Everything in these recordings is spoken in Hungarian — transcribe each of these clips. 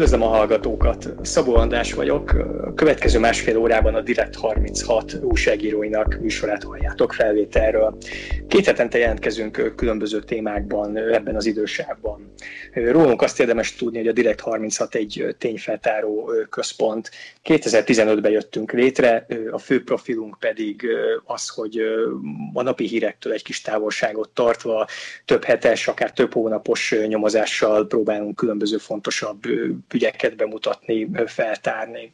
Üdvözlöm a hallgatókat! Szabó András vagyok. A következő másfél órában a Direkt 36 újságíróinak műsorát halljátok felvételről. Két hetente jelentkezünk különböző témákban ebben az idősávban. Rólunk azt érdemes tudni, hogy a Direkt 36 egy tényfeltáró központ. 2015-ben jöttünk létre, a fő profilunk pedig az, hogy a napi hírektől egy kis távolságot tartva több hetes, akár több hónapos nyomozással próbálunk különböző fontosabb ügyeket bemutatni, feltárni.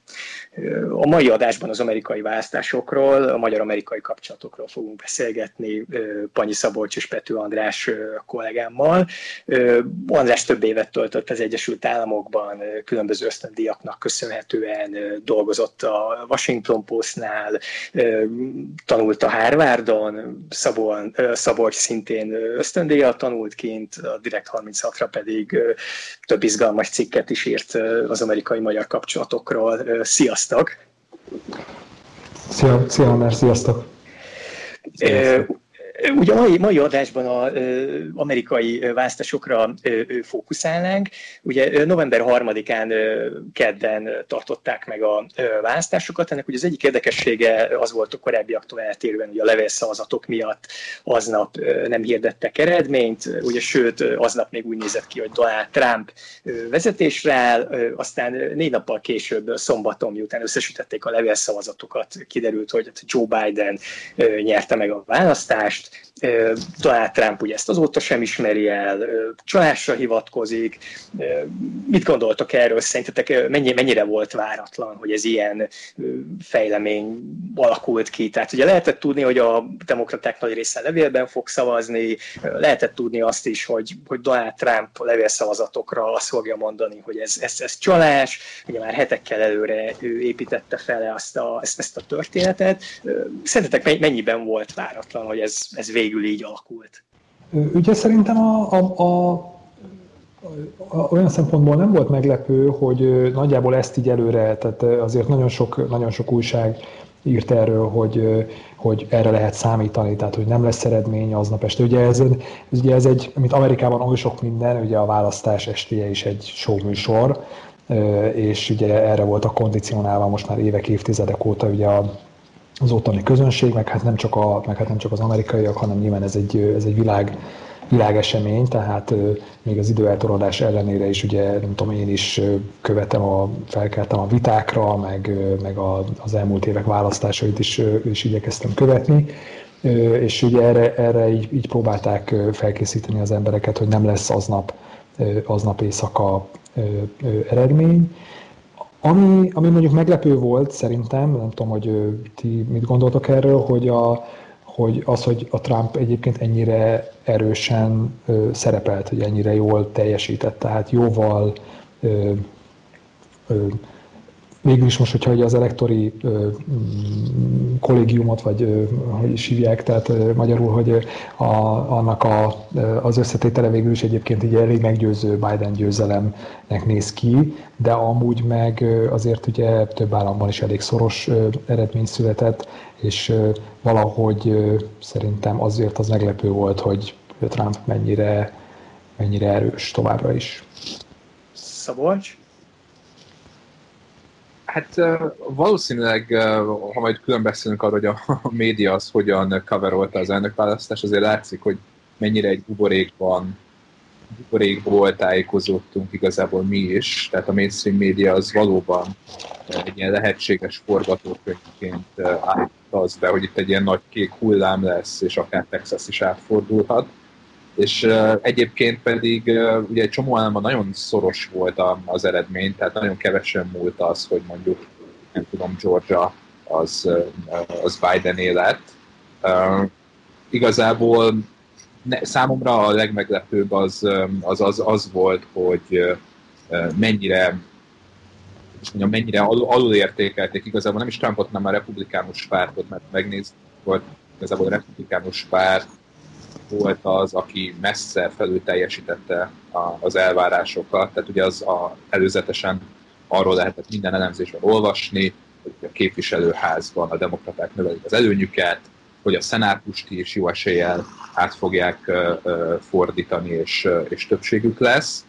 A mai adásban az amerikai választásokról, a magyar-amerikai kapcsolatokról fogunk beszélgetni Panyi Szabolcs és Pető András kollégámmal. András több évet töltött az Egyesült Államokban, különböző ösztöndíjaknak köszönhetően dolgozott a Washington Postnál, tanult a Harvardon, Szabolcs szintén ösztöndíjat tanult kint, a Direkt 36-ra pedig több izgalmas cikket is írt az amerikai-magyar kapcsolatokról. Sziasztok! Szia, szia sziasztok! sziasztok. Ugye a mai, mai adásban az amerikai választásokra fókuszálnánk. Ugye november 3-án kedden tartották meg a választásokat. Ennek ugye az egyik érdekessége az volt a korábbiaktól eltérően, hogy a levélszavazatok miatt aznap nem hirdettek eredményt, ugye sőt aznap még úgy nézett ki, hogy Donald Trump vezetésre áll, aztán négy nappal később szombaton, miután összesítették a levélszavazatokat, kiderült, hogy Joe Biden nyerte meg a választást, Donald Trump ugye ezt azóta sem ismeri el, csalásra hivatkozik. Mit gondoltok erről? Szerintetek mennyi, mennyire volt váratlan, hogy ez ilyen fejlemény alakult ki? Tehát ugye lehetett tudni, hogy a demokraták nagy része levélben fog szavazni, lehetett tudni azt is, hogy, hogy Donald Trump levélszavazatokra azt fogja mondani, hogy ez, ez, ez csalás, ugye már hetekkel előre ő építette fel ezt a, ezt, ezt a történetet. Szerintetek mennyiben volt váratlan, hogy ez, ez végül így alakult? Ugye szerintem a, a, a, olyan szempontból nem volt meglepő, hogy nagyjából ezt így előre, tehát azért nagyon sok, nagyon sok újság írt erről, hogy, hogy erre lehet számítani, tehát hogy nem lesz eredmény aznap este. Ugye ez, ugye ez egy, mint Amerikában oly sok minden, ugye a választás estéje is egy showműsor, és ugye erre volt a kondicionálva most már évek, évtizedek óta ugye a az ottani közönség, meg hát nem csak, a, meg hát nem csak az amerikaiak, hanem nyilván ez egy, ez egy világ, világesemény, tehát még az időeltorodás ellenére is ugye nem tudom, én is követem, a, felkeltem a vitákra, meg, meg a, az elmúlt évek választásait is, is igyekeztem követni, és ugye erre, erre így, így próbálták felkészíteni az embereket, hogy nem lesz aznap, aznap éjszaka eredmény, ami, ami mondjuk meglepő volt szerintem, nem tudom, hogy ti mit gondoltok erről, hogy, a, hogy az, hogy a Trump egyébként ennyire erősen ö, szerepelt, hogy ennyire jól teljesített, tehát jóval ö, ö, végül is most, hogyha az elektori ö, mm, kollégiumot, vagy ö, hogy is hívják, tehát ö, magyarul, hogy a, annak a, az összetétele végül is egyébként így elég meggyőző Biden győzelemnek néz ki, de amúgy meg azért ugye több államban is elég szoros ö, eredmény született, és ö, valahogy ö, szerintem azért az meglepő volt, hogy Trump mennyire, mennyire erős továbbra is. Szabolcs? Hát valószínűleg, ha majd külön beszélünk arról, hogy a, média az hogyan coverolta az elnökválasztás, azért látszik, hogy mennyire egy buborékban buborékból tájékozottunk igazából mi is, tehát a mainstream média az valóban egy ilyen lehetséges forgatókönyvként állította az be, hogy itt egy ilyen nagy kék hullám lesz, és akár Texas is átfordulhat és egyébként pedig ugye egy csomó államban nagyon szoros volt a, az eredmény, tehát nagyon kevesen múlt az, hogy mondjuk, nem tudom, Georgia az, az Biden. Uh, igazából számomra a legmeglepőbb az az, az, az volt, hogy mennyire mondjam, mennyire alul, alulértékelték igazából nem is Trumpot, hanem a republikánus pártot, mert megnézni volt igazából a republikánus párt volt az, aki messze felül teljesítette az elvárásokat, tehát ugye az a, előzetesen arról lehetett minden elemzésben olvasni, hogy a képviselőházban a demokraták növelik az előnyüket, hogy a szenátust is jó eséllyel át fogják fordítani, és, és többségük lesz.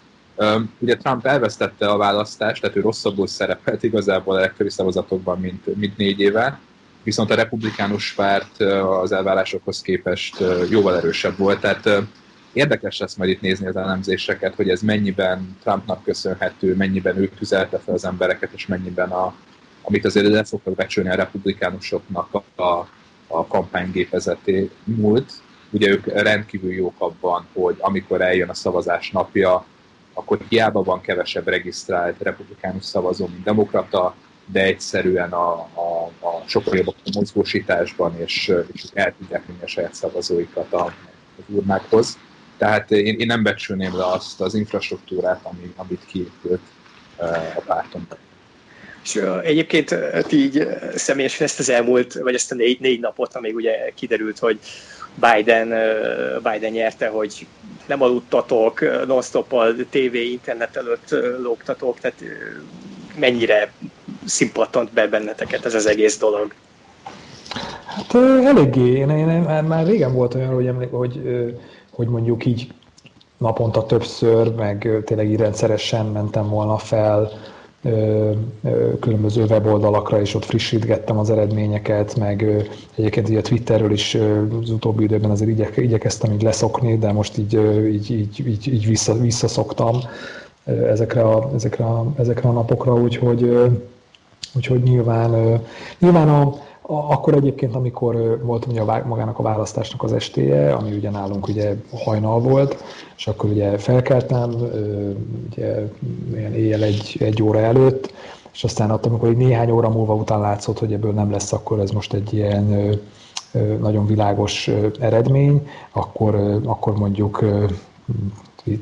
Ugye Trump elvesztette a választást, tehát ő rosszabbul szerepelt igazából legtöbbi szavazatokban, mint, mint négy éve, viszont a republikánus párt az elvárásokhoz képest jóval erősebb volt, tehát érdekes lesz majd itt nézni az elemzéseket, hogy ez mennyiben Trumpnak köszönhető, mennyiben ő tüzelte fel az embereket, és mennyiben a, amit azért le fognak becsülni a republikánusoknak a, a, a kampánygépezeté múlt. Ugye ők rendkívül jók abban, hogy amikor eljön a szavazás napja, akkor hiába van kevesebb regisztrált republikánus szavazó, mint demokrata, de egyszerűen a, a, a sokkal jobb a mozgósításban, és, és el tudják vinni a saját szavazóikat a, az urnákhoz. Tehát én, én nem becsülném le azt az infrastruktúrát, ami, amit kiépült a párton. És egyébként ti így személyesen ezt az elmúlt, vagy ezt a négy, négy napot, amíg ugye kiderült, hogy Biden, Biden nyerte, hogy nem aludtatok, non-stop a TV, internet előtt lógtatok, tehát mennyire szimpattant be benneteket ez az egész dolog? Hát eléggé. Én, én, én már régen volt olyan, hogy, emlék, hogy, hogy mondjuk így naponta többször, meg tényleg így rendszeresen mentem volna fel különböző weboldalakra, és ott frissítgettem az eredményeket, meg egyébként ugye Twitterről is az utóbbi időben azért igyek, igyekeztem így leszokni, de most így, így, így, így, így vissza, visszaszoktam ezekre a, ezekre, a, ezekre a napokra, úgyhogy, úgyhogy nyilván, nyilván a, akkor egyébként, amikor volt ugye a, magának a választásnak az estéje, ami ugye nálunk ugye hajnal volt, és akkor ugye felkeltem, ugye ilyen éjjel egy, egy óra előtt, és aztán ott, amikor egy néhány óra múlva után látszott, hogy ebből nem lesz, akkor ez most egy ilyen nagyon világos eredmény, akkor, akkor mondjuk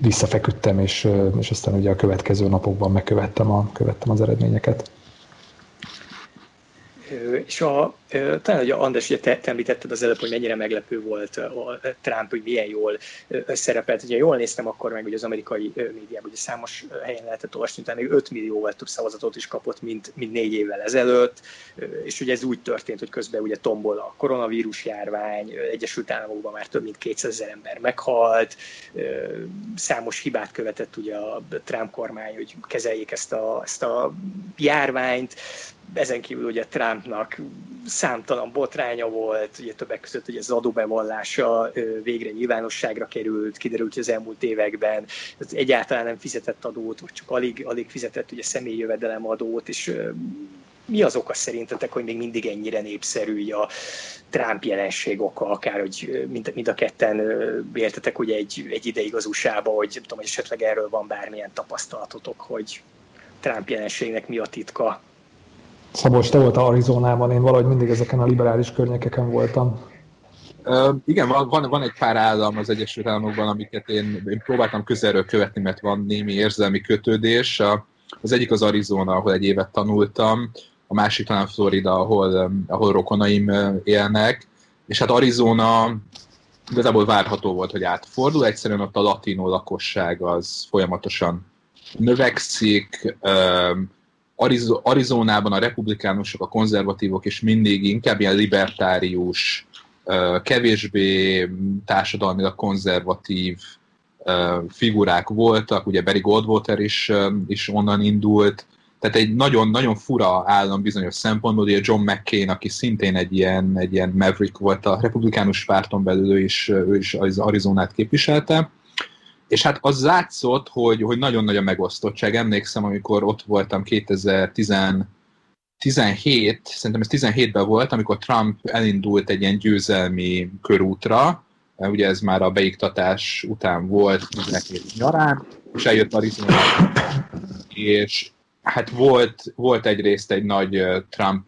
visszafeküdtem, és, és aztán ugye a következő napokban megkövettem a, követtem az eredményeket. És a, talán, hogy András, ugye te, te említetted az előbb, hogy mennyire meglepő volt a Trump, hogy milyen jól szerepelt. Ugye jól néztem akkor meg, hogy az amerikai médiában ugye számos helyen lehetett olvasni, utána még 5 millióval több szavazatot is kapott, mint, mint négy évvel ezelőtt, és ugye ez úgy történt, hogy közben ugye tombol a koronavírus járvány, Egyesült Államokban már több mint 200 ezer ember meghalt, számos hibát követett ugye a Trump kormány, hogy kezeljék ezt a, ezt a járványt, ezen kívül ugye Trumpnak számtalan botránya volt, ugye többek között ugye az adóbevallása végre nyilvánosságra került, kiderült, hogy az elmúlt években egyáltalán nem fizetett adót, vagy csak alig, alig fizetett ugye személyi jövedelem adót, és mi az oka szerintetek, hogy még mindig ennyire népszerű a Trump jelenség oka, akár hogy mind, mind a ketten értetek ugye egy, egy ideig az USA-ba, hogy nem tudom, hogy esetleg erről van bármilyen tapasztalatotok, hogy Trump jelenségnek mi a titka? Szabos, te voltál Arizonában, én valahogy mindig ezeken a liberális környékeken voltam. Uh, igen, van, van egy pár állam az Egyesült Államokban, amiket én, én próbáltam közelről követni, mert van némi érzelmi kötődés. Az egyik az Arizona, ahol egy évet tanultam, a másik talán Florida, ahol, ahol rokonaim élnek, és hát Arizona igazából várható volt, hogy átfordul, egyszerűen ott a latino lakosság az folyamatosan növekszik, Arizonában a republikánusok, a konzervatívok is mindig inkább ilyen libertárius, kevésbé társadalmilag konzervatív figurák voltak, ugye Barry Goldwater is, is onnan indult, tehát egy nagyon-nagyon fura állam bizonyos szempontból, ugye John McCain, aki szintén egy ilyen, egy ilyen maverick volt a republikánus párton belül, ő is, ő is az Arizonát képviselte, és hát az látszott, hogy, hogy nagyon nagy a megosztottság. Emlékszem, amikor ott voltam 2017, szerintem ez 17-ben volt, amikor Trump elindult egy ilyen győzelmi körútra, ugye ez már a beiktatás után volt 17 nyarán, és eljött Arizona, és hát volt, volt egyrészt egy nagy Trump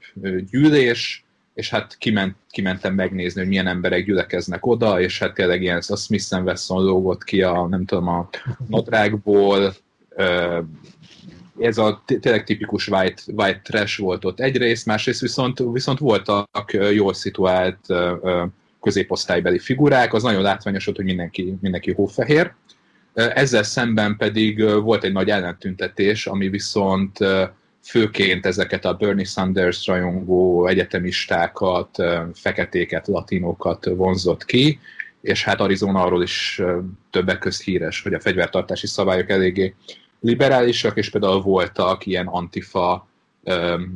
gyűlés, és hát kiment, kimentem megnézni, hogy milyen emberek gyülekeznek oda, és hát tényleg ilyen a Smith Wesson lógott ki a, nem tudom, a nadrágból, ez a tényleg tipikus white, white trash volt ott egyrészt, másrészt viszont, viszont voltak jól szituált középosztálybeli figurák, az nagyon látványos volt, hogy mindenki, mindenki hófehér. Ezzel szemben pedig volt egy nagy ellentüntetés, ami viszont főként ezeket a Bernie Sanders rajongó egyetemistákat, feketéket, latinokat vonzott ki, és hát Arizona arról is többek közt híres, hogy a fegyvertartási szabályok eléggé liberálisak, és például voltak ilyen antifa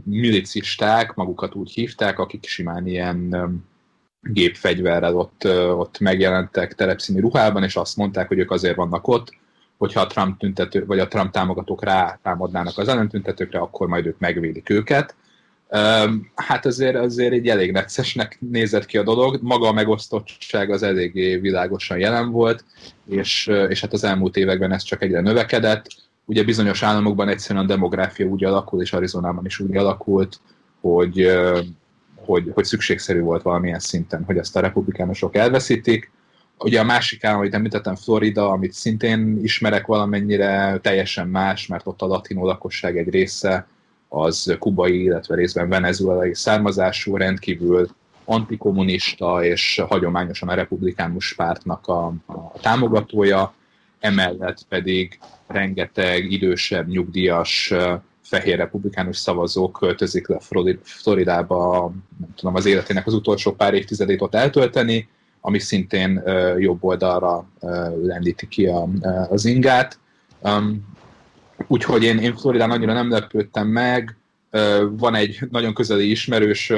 milicisták, magukat úgy hívták, akik simán ilyen gépfegyverrel ott, ott megjelentek terepszíni ruhában, és azt mondták, hogy ők azért vannak ott, hogyha a Trump tüntető, vagy a Trump támogatók rá támadnának az ellentüntetőkre, akkor majd ők megvédik őket. Hát azért, azért egy elég neccesnek nézett ki a dolog, maga a megosztottság az eléggé világosan jelen volt, és, és hát az elmúlt években ez csak egyre növekedett. Ugye bizonyos államokban egyszerűen a demográfia úgy alakul, és Arizonában is úgy alakult, hogy, hogy, hogy szükségszerű volt valamilyen szinten, hogy ezt a republikánusok elveszítik. Ugye a másik állam, amit említettem, Florida, amit szintén ismerek valamennyire, teljesen más, mert ott a latinó lakosság egy része az kubai, illetve részben venezuelai származású, rendkívül antikommunista és hagyományosan a republikánus pártnak a, a támogatója, emellett pedig rengeteg idősebb, nyugdíjas, fehér republikánus szavazó költözik le Floridába, nem tudom, az életének az utolsó pár évtizedét ott eltölteni, ami szintén jobb oldalra lendíti ki a, az ingát. Úgyhogy én, én Floridán annyira nem lepődtem meg. Van egy nagyon közeli ismerős,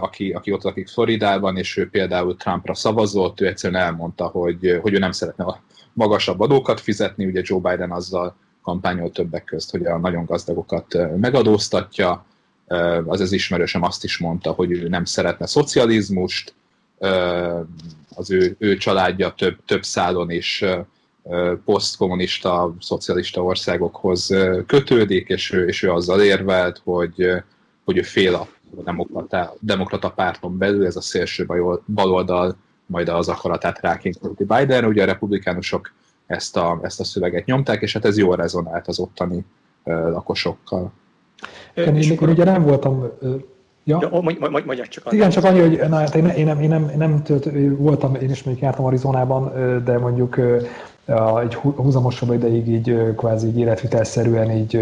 aki, aki ott lakik Floridában, és ő például Trumpra szavazott, ő egyszerűen elmondta, hogy, hogy ő nem szeretne a magasabb adókat fizetni, ugye Joe Biden azzal kampányol többek közt, hogy a nagyon gazdagokat megadóztatja. Az az ismerősem azt is mondta, hogy ő nem szeretne szocializmust, az ő, ő családja több, több szálon is posztkommunista, szocialista országokhoz kötődik, és ő, és ő azzal érvelt, hogy, hogy ő fél a demokrata, demokrata párton belül, ez a szélső baloldal majd az akaratát rákényszeríti Biden. Ugye a republikánusok ezt a, ezt a szöveget nyomták, és hát ez jól rezonált az ottani lakosokkal. Én, én, én ugye nem voltam Ja, ja mondj, mondj, mondj csak annyi. Igen, csak annyi, hogy na, hát én, én, nem, én, nem, én nem tölt, voltam, én is mondjuk jártam Arizonában, de mondjuk egy húzamosabb ideig így kvázi így életvitelszerűen így,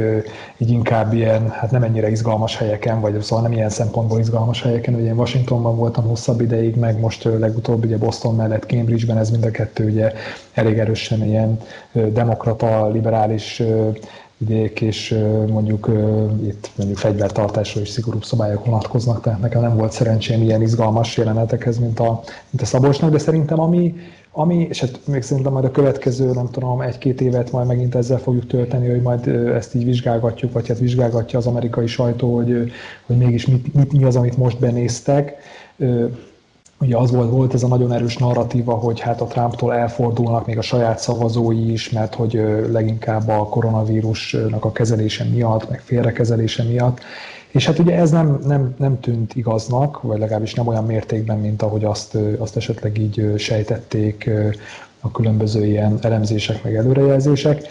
így inkább ilyen, hát nem ennyire izgalmas helyeken, vagy szóval nem ilyen szempontból izgalmas helyeken, ugye én Washingtonban voltam hosszabb ideig, meg most legutóbb ugye Boston mellett Cambridge-ben, ez mind a kettő ugye elég erősen ilyen demokrata, liberális vidék, és mondjuk itt mondjuk fegyvertartásról is szigorúbb szabályok vonatkoznak, tehát nekem nem volt szerencsém ilyen izgalmas jelenetekhez, mint a, mint a Szabolcsnak, de szerintem ami, ami, és hát még szerintem majd a következő, nem tudom, egy-két évet majd megint ezzel fogjuk tölteni, hogy majd ezt így vizsgálgatjuk, vagy hát vizsgálgatja az amerikai sajtó, hogy, hogy mégis mit, mit, mi az, amit most benéztek. Ugye az volt, volt ez a nagyon erős narratíva, hogy hát a Trumptól elfordulnak még a saját szavazói is, mert hogy leginkább a koronavírusnak a kezelése miatt, meg félrekezelése miatt. És hát ugye ez nem, nem, nem tűnt igaznak, vagy legalábbis nem olyan mértékben, mint ahogy azt, azt esetleg így sejtették a különböző ilyen elemzések, meg előrejelzések.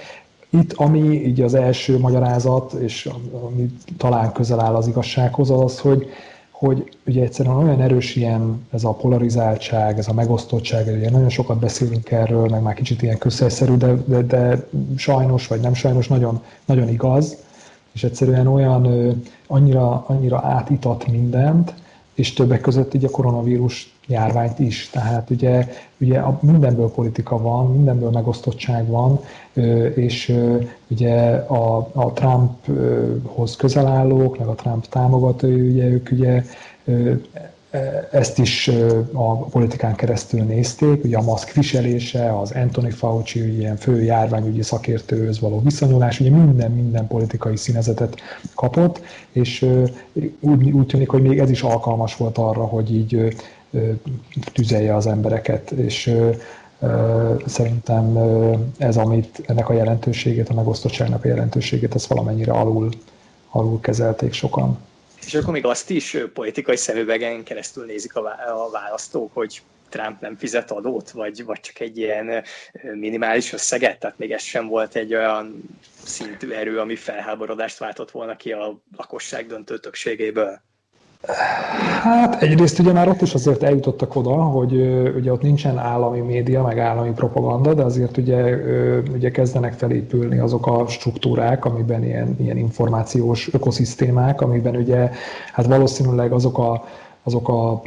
Itt, ami így az első magyarázat, és ami talán közel áll az igazsághoz, az az, hogy, hogy ugye egyszerűen olyan erős ilyen ez a polarizáltság, ez a megosztottság, ugye nagyon sokat beszélünk erről, meg már kicsit ilyen közszerszerű, de, de, de sajnos, vagy nem sajnos, nagyon, nagyon igaz, és egyszerűen olyan annyira, annyira átitat mindent, és többek között így a koronavírus járványt is. Tehát ugye, ugye mindenből politika van, mindenből megosztottság van, és ugye a, a Trumphoz közel állók, meg a Trump támogatói, ugye ők ugye ezt is a politikán keresztül nézték, ugye a maszk viselése, az Anthony Fauci, ilyen fő járványügyi szakértőhöz való viszonyulás, ugye minden, minden politikai színezetet kapott, és úgy, úgy tűnik, hogy még ez is alkalmas volt arra, hogy így tüzelje az embereket, és szerintem ez, amit ennek a jelentőségét, a megosztottságnak a jelentőségét, ezt valamennyire alul, alul kezelték sokan. És akkor még azt is politikai szemüvegen keresztül nézik a választók, hogy Trump nem fizet adót, vagy, vagy csak egy ilyen minimális összeget, tehát még ez sem volt egy olyan szintű erő, ami felháborodást váltott volna ki a lakosság döntő többségéből. Hát egyrészt ugye már ott is azért eljutottak oda, hogy ugye ott nincsen állami média, meg állami propaganda, de azért ugye, ugye kezdenek felépülni azok a struktúrák, amiben ilyen, ilyen információs ökoszisztémák, amiben ugye hát valószínűleg azok a azok a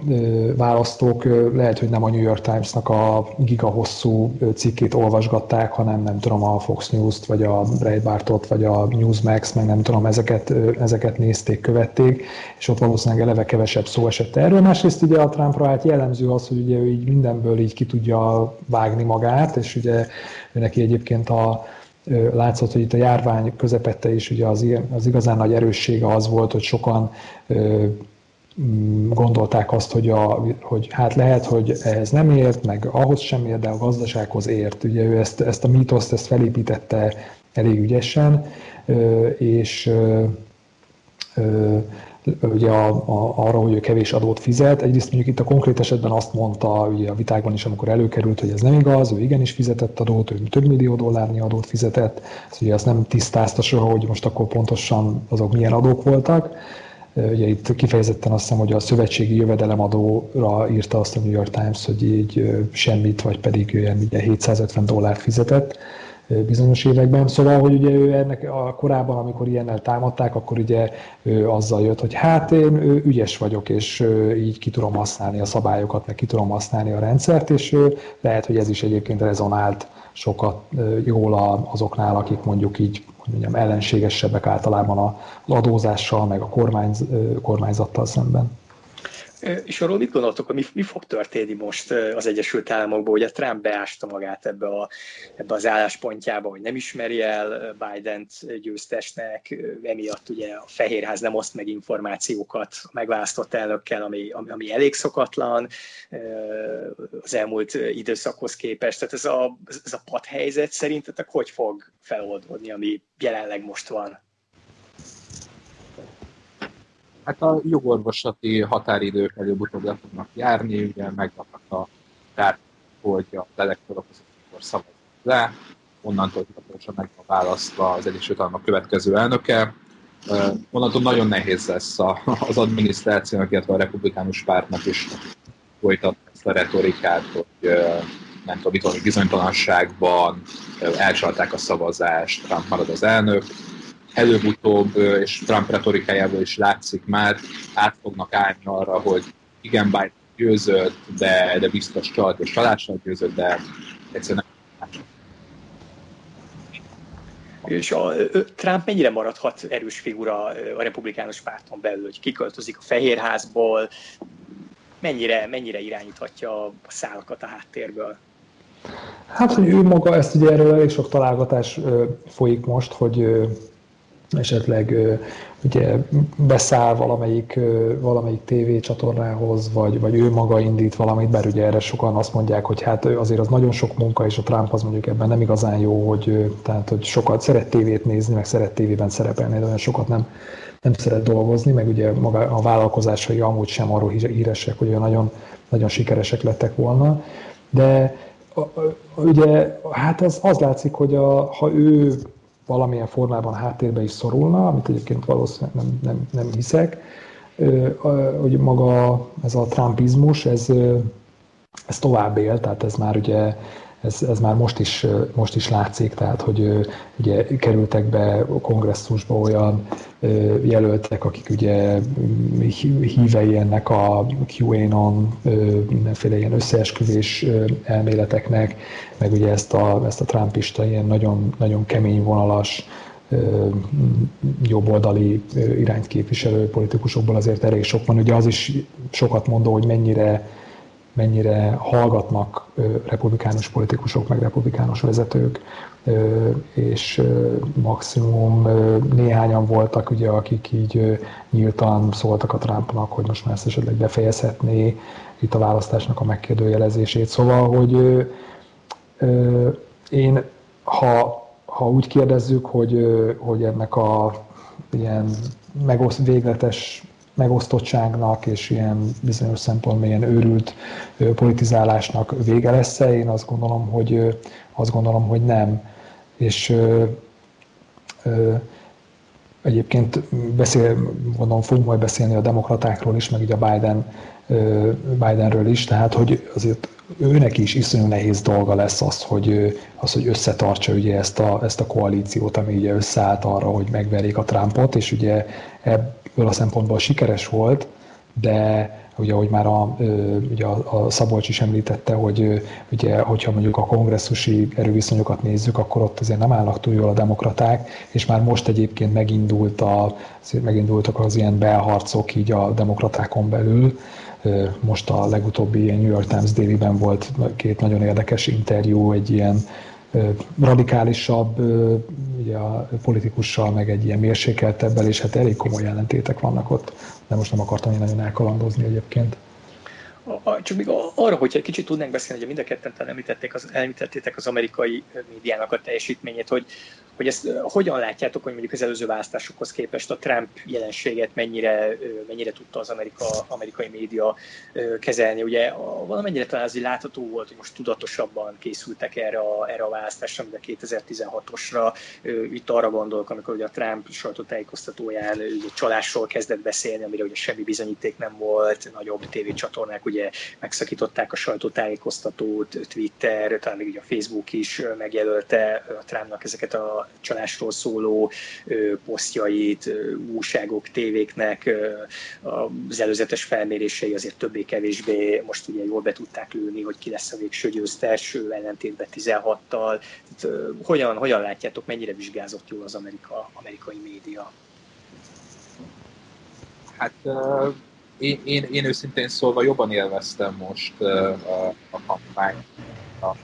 választók lehet, hogy nem a New York Times-nak a gigahosszú cikkét olvasgatták, hanem nem tudom, a Fox News-t, vagy a Breitbartot, vagy a Newsmax, meg nem tudom, ezeket, ezeket nézték, követték, és ott valószínűleg eleve kevesebb szó esett erről. Másrészt ugye a Trumpra hát jellemző az, hogy ugye ő így mindenből így ki tudja vágni magát, és ugye neki egyébként a, látszott, hogy itt a járvány közepette is ugye az, az igazán nagy erőssége az volt, hogy sokan gondolták azt, hogy, a, hogy hát lehet, hogy ehhez nem ért, meg ahhoz sem ért, de a gazdasághoz ért. Ugye ő ezt, ezt a mítoszt ezt felépítette elég ügyesen, és ugye a, a, arra, hogy ő kevés adót fizet. Egyrészt mondjuk itt a konkrét esetben azt mondta ugye a vitákban is, amikor előkerült, hogy ez nem igaz, ő igenis fizetett adót, ő több millió dollárnyi adót fizetett, ezt ugye azt nem tisztázta soha, hogy most akkor pontosan azok milyen adók voltak. Ugye itt kifejezetten azt hiszem, hogy a szövetségi jövedelemadóra írta azt a New York Times, hogy így semmit, vagy pedig ilyen 750 dollár fizetett bizonyos években. Szóval, hogy ugye ő ennek a korábban, amikor ilyennel támadták, akkor ugye ő azzal jött, hogy hát én ügyes vagyok, és így ki tudom használni a szabályokat, meg ki tudom használni a rendszert, és lehet, hogy ez is egyébként rezonált sokat jól azoknál, akik mondjuk így mondjam, ellenségesebbek általában az adózással, meg a kormány, kormányzattal szemben. És arról mit gondoltok, mi, mi fog történni most az Egyesült Államokban, a Trump beásta magát ebbe, a, ebbe az álláspontjába, hogy nem ismeri el Biden-t győztesnek, emiatt ugye a Fehérház nem oszt meg információkat a megválasztott elnökkel, ami, ami, ami elég szokatlan az elmúlt időszakhoz képest. Tehát ez a, ez a padhelyzet szerintetek hogy fog feloldódni, ami jelenleg most van? Hát a jogorvoslati határidők előbb-utóbb le fognak járni, ugye megvannak a tár, hogy a elektorok akkor szavaznak le, onnantól hivatalosan meg van választva az Egyesült Államok következő elnöke. Onnantól nagyon nehéz lesz az adminisztrációnak, illetve a republikánus pártnak is folytatni ezt a retorikát, hogy nem tudom, itt bizonytalanságban elcsalták a szavazást, Trump marad az elnök, előbb-utóbb, és Trump retorikájából is látszik már, át fognak állni arra, hogy igen, Biden győzött, de, de biztos csalt és csalással győzött, de egyszerűen nem. És a, Trump mennyire maradhat erős figura a republikánus párton belül, hogy kiköltözik a Fehérházból, mennyire, mennyire irányíthatja a szálakat a háttérből? Hát, hogy ő maga, ezt ugye erről elég sok találgatás folyik most, hogy esetleg ugye beszáll valamelyik, valamelyik tévécsatornához, vagy, vagy ő maga indít valamit, bár ugye erre sokan azt mondják, hogy hát azért az nagyon sok munka, és a Trump az mondjuk ebben nem igazán jó, hogy, tehát, hogy sokat szeret tévét nézni, meg szeret tévében szerepelni, de olyan sokat nem, nem szeret dolgozni, meg ugye maga a vállalkozásai amúgy sem arról híresek, hogy olyan nagyon, nagyon sikeresek lettek volna, de ugye hát az, az látszik, hogy a, ha ő valamilyen formában háttérbe is szorulna, amit egyébként valószínűleg nem, nem, nem hiszek, hogy maga ez a trumpizmus, ez, ez tovább él, tehát ez már ugye ez, ez már most is, most is látszik, tehát hogy ugye kerültek be a kongresszusba olyan jelöltek, akik ugye hívei ennek a QAnon mindenféle ilyen összeesküvés elméleteknek, meg ugye ezt a, ezt a trumpista ilyen nagyon, nagyon kemény vonalas jobboldali irányt képviselő politikusokból azért elég sok van. Ugye az is sokat mondó, hogy mennyire mennyire hallgatnak republikánus politikusok, meg republikánus vezetők, és maximum néhányan voltak, ugye, akik így nyíltan szóltak a Trumpnak, hogy most már ezt esetleg befejezhetné itt a választásnak a megkérdőjelezését. Szóval, hogy én, ha, ha úgy kérdezzük, hogy, hogy ennek a ilyen megoszt, végletes megosztottságnak és ilyen bizonyos szempontból ilyen őrült politizálásnak vége lesz-e? Én azt gondolom, hogy, azt gondolom, hogy nem. És ö, ö, egyébként beszél, gondolom fogunk majd beszélni a demokratákról is, meg ugye a Biden, Bidenről is, tehát hogy azért őnek is iszonyú nehéz dolga lesz az, hogy, az, hogy összetartsa ugye ezt a, ezt a koalíciót, ami ugye összeállt arra, hogy megverjék a Trumpot, és ugye ebből a szempontból sikeres volt, de ugye, ahogy már a, ugye a Szabolcs is említette, hogy ugye, hogyha mondjuk a kongresszusi erőviszonyokat nézzük, akkor ott azért nem állnak túl jól a demokraták, és már most egyébként megindult a, megindultak az ilyen belharcok így a demokratákon belül, most a legutóbbi New York Times Daily-ben volt két nagyon érdekes interjú, egy ilyen radikálisabb ugye a politikussal, meg egy ilyen mérsékeltebbel, és hát elég komoly jelentétek vannak ott, de most nem akartam én nagyon elkalandozni egyébként. Csak még arra, hogyha egy kicsit tudnánk beszélni, hogy mind a ketten említették az, említettétek az amerikai médiának a teljesítményét, hogy hogy ezt hogyan látjátok, hogy mondjuk az előző választásokhoz képest a Trump jelenséget mennyire, mennyire tudta az Amerika, amerikai média kezelni. Ugye valamennyire talán az látható volt, hogy most tudatosabban készültek erre a, erre a választásra, mint a 2016-osra. Itt arra gondolok, amikor ugye a Trump sajtótájékoztatóján ugye csalásról kezdett beszélni, amire ugye semmi bizonyíték nem volt, nagyobb tévécsatornák ugye megszakították a sajtótájékoztatót, Twitter, talán még ugye a Facebook is megjelölte a Trumpnak ezeket a csalásról szóló posztjait, újságok, tévéknek az előzetes felmérései azért többé-kevésbé most ugye jól be tudták lőni, hogy ki lesz a végső győztes, ellentétben 16-tal. Hogyan, hogyan látjátok, mennyire vizsgázott jól az Amerika, amerikai média? Hát én, én, én őszintén szólva jobban élveztem most a, a kampányt, a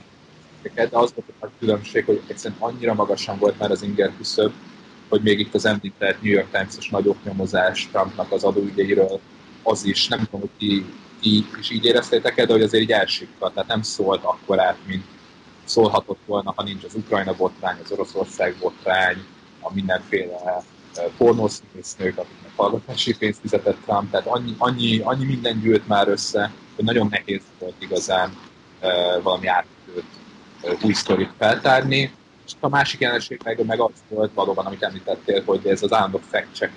értéket, de az volt a különbség, hogy egyszerűen annyira magasan volt már az inger küszöb, hogy még itt az említett New York Times-os nagyobb nyomozás Trumpnak az adóügyeiről, az is, nem tudom, hogy ti, ti is így éreztétek de hogy azért így elsikkadt, tehát nem szólt akkorát, mint szólhatott volna, ha nincs az Ukrajna botrány, az Oroszország botrány, a mindenféle pornószínésznők, akiknek hallgatási pénzt fizetett Trump, tehát annyi, annyi, annyi minden gyűlt már össze, hogy nagyon nehéz volt igazán uh, valami átkötőt új sztorit feltárni. És a másik jelenség meg, meg az volt valóban, amit említettél, hogy ez az állandó fact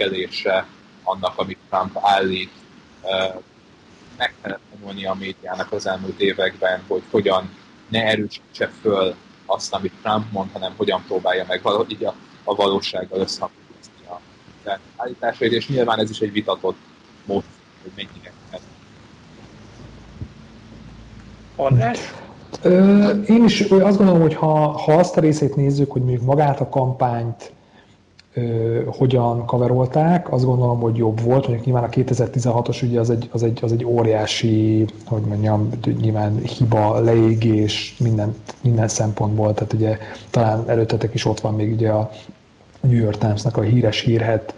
annak, amit Trump állít, meg kellett tanulni a médiának az elmúlt években, hogy hogyan ne erősítse föl azt, amit Trump mond, hanem hogyan próbálja meg valahogy a, a valósággal összehangolni a állításait, és nyilván ez is egy vitatott mód, hogy mennyire András? Én is azt gondolom, hogy ha, ha azt a részét nézzük, hogy mondjuk magát a kampányt hogyan kaverolták, azt gondolom, hogy jobb volt. Mondjuk nyilván a 2016-os ugye az egy, az egy, az egy óriási, hogy mondjam, nyilván hiba, leégés minden, minden szempontból. Tehát ugye talán előttetek is ott van még ugye a New York Times-nak a híres hírhet,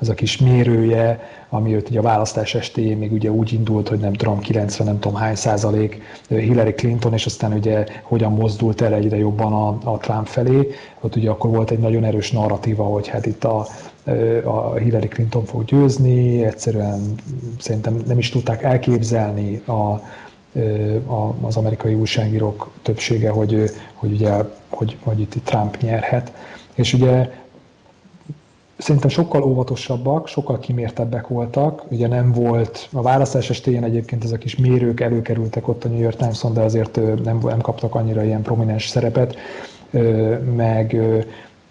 ez a kis mérője, ami őt ugye a választás estéjén még ugye úgy indult, hogy nem tudom, 90 nem tudom hány százalék Hillary Clinton, és aztán ugye hogyan mozdult el egyre jobban a, a Trump felé. Ott ugye akkor volt egy nagyon erős narratíva, hogy hát itt a, a Hillary Clinton fog győzni, egyszerűen szerintem nem is tudták elképzelni a, a, az amerikai újságírók többsége, hogy, hogy, ugye, hogy, hogy itt Trump nyerhet. És ugye szerintem sokkal óvatosabbak, sokkal kimértebbek voltak. Ugye nem volt, a választás estéjén egyébként ezek kis mérők előkerültek ott a New York Times-on, de azért nem, nem kaptak annyira ilyen prominens szerepet, meg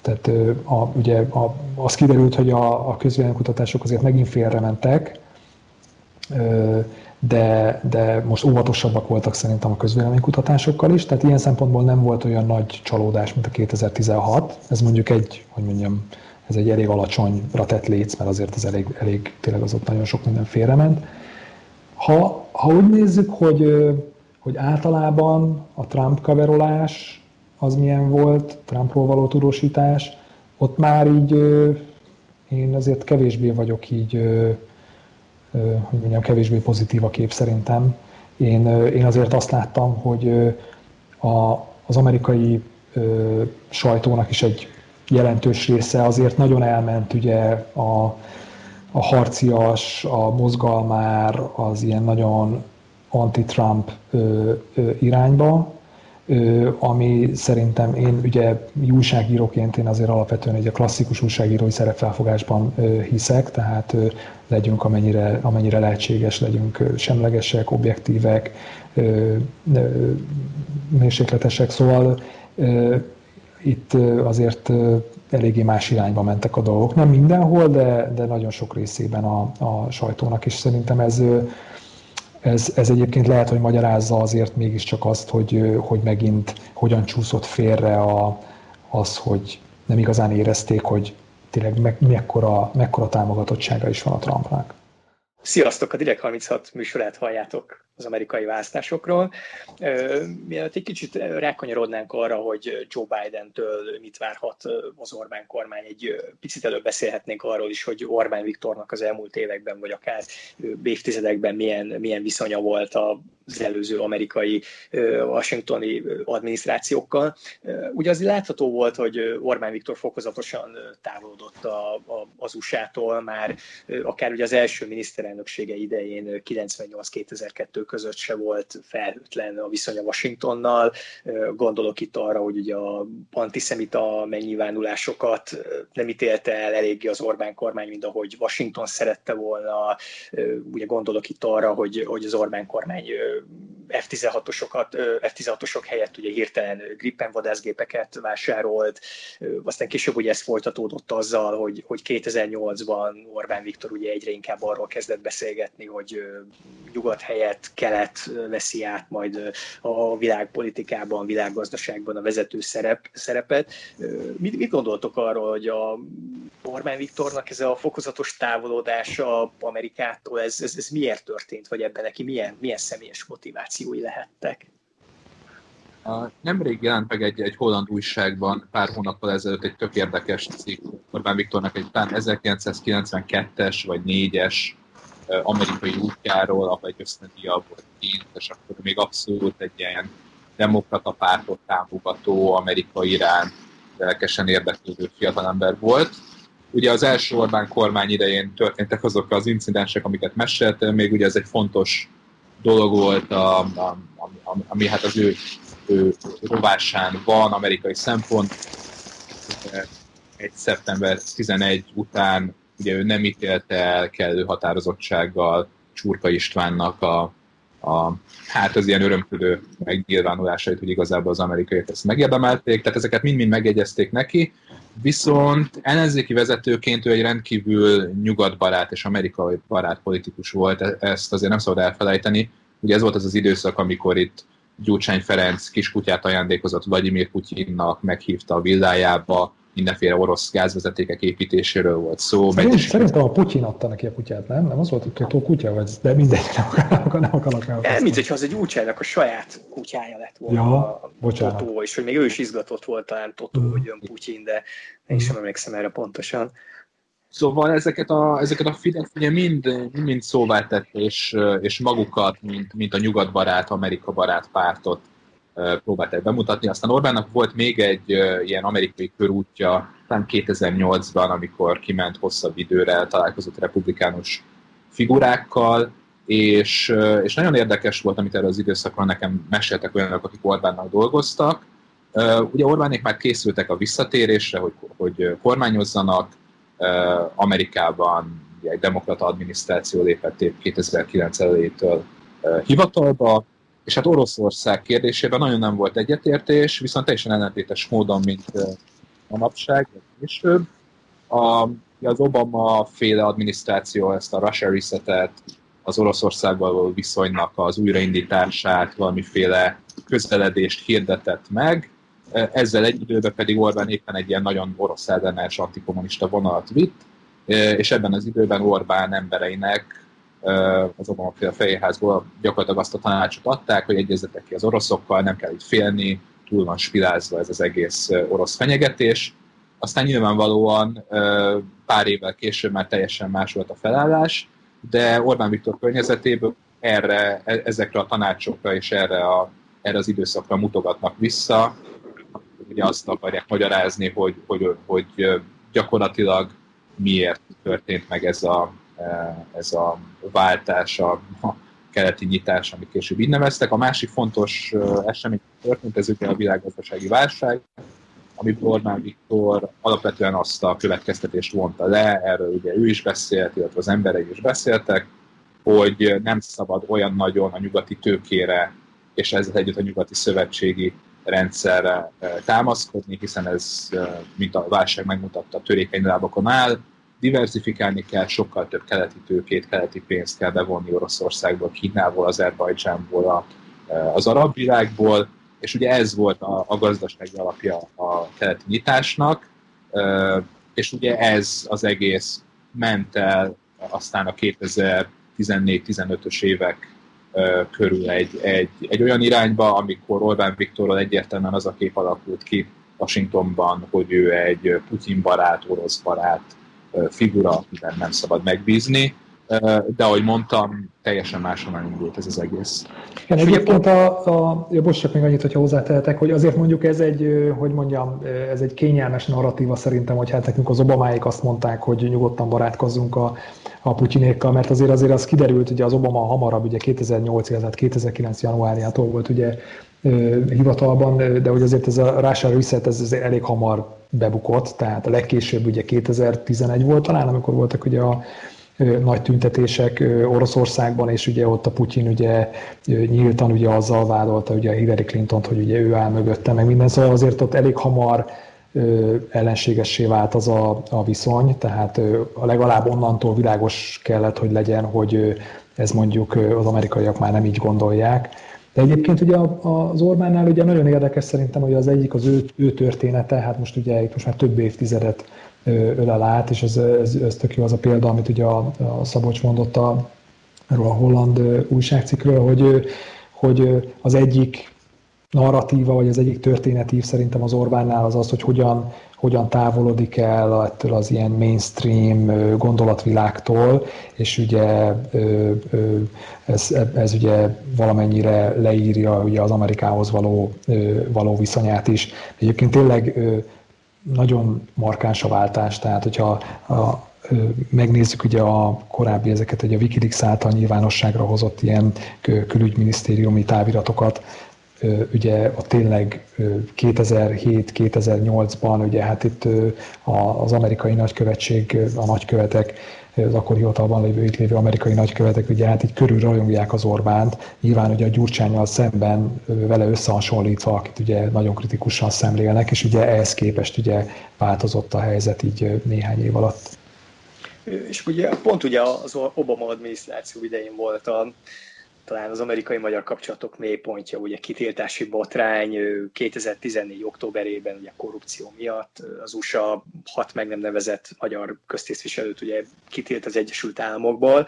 tehát a, ugye a, az kiderült, hogy a, a közvéleménykutatások azért megint félrementek, de, de most óvatosabbak voltak szerintem a közvéleménykutatásokkal is, tehát ilyen szempontból nem volt olyan nagy csalódás, mint a 2016. Ez mondjuk egy, hogy mondjam, ez egy elég alacsonyra tett léc, mert azért ez elég, elég tényleg az ott nagyon sok minden félrement. Ha, ha úgy nézzük, hogy, hogy általában a Trump kaverolás az milyen volt, Trumpról való tudósítás, ott már így én azért kevésbé vagyok így, hogy mondjam, kevésbé pozitív a kép szerintem. Én, én azért azt láttam, hogy a, az amerikai sajtónak is egy jelentős része azért nagyon elment ugye a, a harcias, a mozgalmár, az ilyen nagyon anti-Trump ö, ö, irányba, ö, ami szerintem én ugye újságíróként én azért alapvetően egy a klasszikus újságírói szerepfelfogásban ö, hiszek, tehát ö, legyünk amennyire, amennyire lehetséges, legyünk semlegesek, objektívek, mérsékletesek, szóval itt azért eléggé más irányba mentek a dolgok. Nem mindenhol, de, de nagyon sok részében a, a sajtónak, és szerintem ez, ez, ez egyébként lehet, hogy magyarázza azért mégiscsak azt, hogy, hogy megint hogyan csúszott félre a, az, hogy nem igazán érezték, hogy tényleg me, mekkora, mekkora támogatottsága is van a Trumpnak. Sziasztok! A Direkt 36 műsorát halljátok az amerikai választásokról. Mielőtt egy kicsit rákanyarodnánk arra, hogy Joe Biden-től mit várhat az Orbán kormány, egy picit előbb beszélhetnénk arról is, hogy Orbán Viktornak az elmúlt években, vagy akár évtizedekben milyen, milyen viszonya volt az előző amerikai washingtoni adminisztrációkkal. Ugye azért látható volt, hogy Orbán Viktor fokozatosan távolodott a, a, az USA-tól, már akár ugye az első miniszterelnöksége idején 98-2002 között se volt felhőtlen a viszony a Washingtonnal. Gondolok itt arra, hogy ugye a antiszemita megnyilvánulásokat nem ítélte el eléggé az Orbán kormány, mint ahogy Washington szerette volna. Ugye gondolok itt arra, hogy, hogy az Orbán kormány F-16-osokat, F-16-osok helyett ugye hirtelen Gripen vadászgépeket vásárolt, aztán később ugye ez folytatódott azzal, hogy, hogy 2008-ban Orbán Viktor ugye egyre inkább arról kezdett beszélgetni, hogy nyugat helyett kelet veszi át majd a világpolitikában, világgazdaságban a vezető szerep, szerepet. Mit, mit gondoltok arról, hogy a Orbán Viktornak ez a fokozatos távolodása Amerikától, ez, ez, ez miért történt, vagy ebben neki milyen, milyen személyes motivációi lehettek? Nemrég jelent meg egy, egy holland újságban pár hónappal ezelőtt egy tök érdekes cikk Orbán Viktornak egy talán 1992-es vagy 4-es amerikai útjáról, egy ösztöndíjjal volt kint, és akkor még abszolút egy ilyen demokrata pártot támogató, amerikai irán lelkesen érdeklődő fiatalember volt. Ugye az első Orbán kormány idején történtek azok az incidensek, amiket meséltem, még ugye ez egy fontos dolog volt, a, a, ami, ami hát az ő, ő rovásán van amerikai szempont. Egy szeptember 11 után ugye ő nem ítélte el kellő határozottsággal Csurka Istvánnak a, a hát az ilyen örömködő megnyilvánulásait, hogy igazából az amerikaiak ezt megérdemelték, tehát ezeket mind-mind megjegyezték neki, viszont ellenzéki vezetőként ő egy rendkívül nyugatbarát és amerikai barát politikus volt, e- ezt azért nem szabad elfelejteni. Ugye ez volt az az időszak, amikor itt Gyurcsány Ferenc kiskutyát ajándékozott Vladimir Putyinnak, meghívta a villájába, mindenféle orosz gázvezetékek építéséről volt szó. Szerint, szerintem a Putyin adta neki a kutyát, nem? Nem az volt, hogy Totó kutya, vagy, de mindegy, nem akarok, nem akarok el. Nem, mint hogyha az egy úcsának a saját kutyája lett volna ja, a bocsánat. Totó, és hogy még ő is izgatott volt talán Totó, mm. hogy jön Putyin, de én sem emlékszem erre pontosan. Szóval ezeket a, ezeket a Fidesz ugye mind, mind szóvá tett, és, és magukat, mint, mint a nyugatbarát, Amerika barát pártot próbálták bemutatni. Aztán Orbánnak volt még egy ilyen amerikai körútja, talán 2008-ban, amikor kiment hosszabb időre, találkozott republikánus figurákkal, és, és nagyon érdekes volt, amit erről az időszakról nekem meséltek olyanok, akik Orbánnak dolgoztak. Ugye Orbánék már készültek a visszatérésre, hogy, hogy kormányozzanak. Amerikában egy demokrata adminisztráció lépett 2009 elejétől hivatalba, és hát Oroszország kérdésében nagyon nem volt egyetértés, viszont teljesen ellentétes módon, mint a napság, később. A, az Obama féle adminisztráció ezt a Russia Reset-et, az Oroszországgal való viszonynak az újraindítását, valamiféle közeledést hirdetett meg, ezzel egy időben pedig Orbán éppen egy ilyen nagyon orosz ellenes antikommunista vonalat vitt, és ebben az időben Orbán embereinek az Obama a Fehérházból gyakorlatilag azt a tanácsot adták, hogy egyezetek ki az oroszokkal, nem kell itt félni, túl van spilázva ez az egész orosz fenyegetés. Aztán nyilvánvalóan pár évvel később már teljesen más volt a felállás, de Orbán Viktor környezetéből erre, e, ezekre a tanácsokra és erre, a, erre az időszakra mutogatnak vissza. Ugye azt akarják magyarázni, hogy, hogy, hogy gyakorlatilag miért történt meg ez a, ez a váltás, a, keleti nyitás, amit később így neveztek. A másik fontos esemény történt, ez ugye a világgazdasági válság, amiből Orbán Viktor alapvetően azt a következtetést vonta le, erről ugye ő is beszélt, illetve az emberei is beszéltek, hogy nem szabad olyan nagyon a nyugati tőkére, és ezzel együtt a nyugati szövetségi rendszerre támaszkodni, hiszen ez, mint a válság megmutatta, törékeny lábakon áll, diversifikálni kell, sokkal több keleti tőkét, keleti pénzt kell bevonni Oroszországból, Kínából, Azerbajdzsánból, az arab világból, és ugye ez volt a, a gazdasági alapja a keleti nyitásnak, és ugye ez az egész ment el aztán a 2014-15-ös évek körül egy, egy, egy olyan irányba, amikor Orbán Viktorral egyértelműen az a kép alakult ki Washingtonban, hogy ő egy Putin barát, orosz barát figura, akiben nem szabad megbízni, de ahogy mondtam, teljesen máshonnan indult ez az egész. Igen, egyébként a, a ja, bocs, csak még annyit, hogyha hozzátehetek, hogy azért mondjuk ez egy, hogy mondjam, ez egy kényelmes narratíva szerintem, hogy hát nekünk az Obamáik azt mondták, hogy nyugodtan barátkozzunk a, a Putyinékkal, mert azért azért az kiderült, ugye az Obama hamarabb, ugye 2008, tehát 2009 januárjától volt ugye hivatalban, de hogy azért ez a Russia Reset ez, ez elég hamar bebukott, tehát a legkésőbb ugye 2011 volt talán, amikor voltak ugye a nagy tüntetések Oroszországban, és ugye ott a Putyin ugye nyíltan ugye azzal vádolta ugye a Hillary Clinton-t, hogy ugye ő áll mögötte, meg minden, szóval azért ott elég hamar ellenségessé vált az a, a viszony, tehát a legalább onnantól világos kellett, hogy legyen, hogy ez mondjuk az amerikaiak már nem így gondolják. De egyébként ugye az Orbánnál ugye nagyon érdekes szerintem, hogy az egyik az ő, ő története, hát most ugye itt most már több évtizedet ölel át, és ez, ez, ez tök jó az a példa, amit ugye a, a Szabolcs mondott a, erről a holland újságcikről, hogy, hogy az egyik narratíva, vagy az egyik történetív szerintem az Orbánnál az az, hogy hogyan, hogyan távolodik el ettől az ilyen mainstream gondolatvilágtól, és ugye ez, ez ugye valamennyire leírja ugye az Amerikához való, való viszonyát is. Egyébként tényleg nagyon markáns a váltás, tehát hogyha a, megnézzük ugye a korábbi ezeket, hogy a Wikileaks által nyilvánosságra hozott ilyen külügyminisztériumi táviratokat, ugye a tényleg 2007-2008-ban, ugye hát itt az amerikai nagykövetség, a nagykövetek az akkor hivatalban lévő, itt lévő amerikai nagykövetek ugye hát így körül rajongják az Orbánt, nyilván ugye a Gyurcsányjal szemben vele összehasonlítva, akit ugye nagyon kritikusan szemlélnek, és ugye ehhez képest ugye változott a helyzet így néhány év alatt. És ugye pont ugye az Obama adminisztráció idején volt a talán az amerikai-magyar kapcsolatok mélypontja, ugye kitiltási botrány 2014. októberében ugye korrupció miatt az USA hat meg nem nevezett magyar köztisztviselőt ugye kitilt az Egyesült Államokból.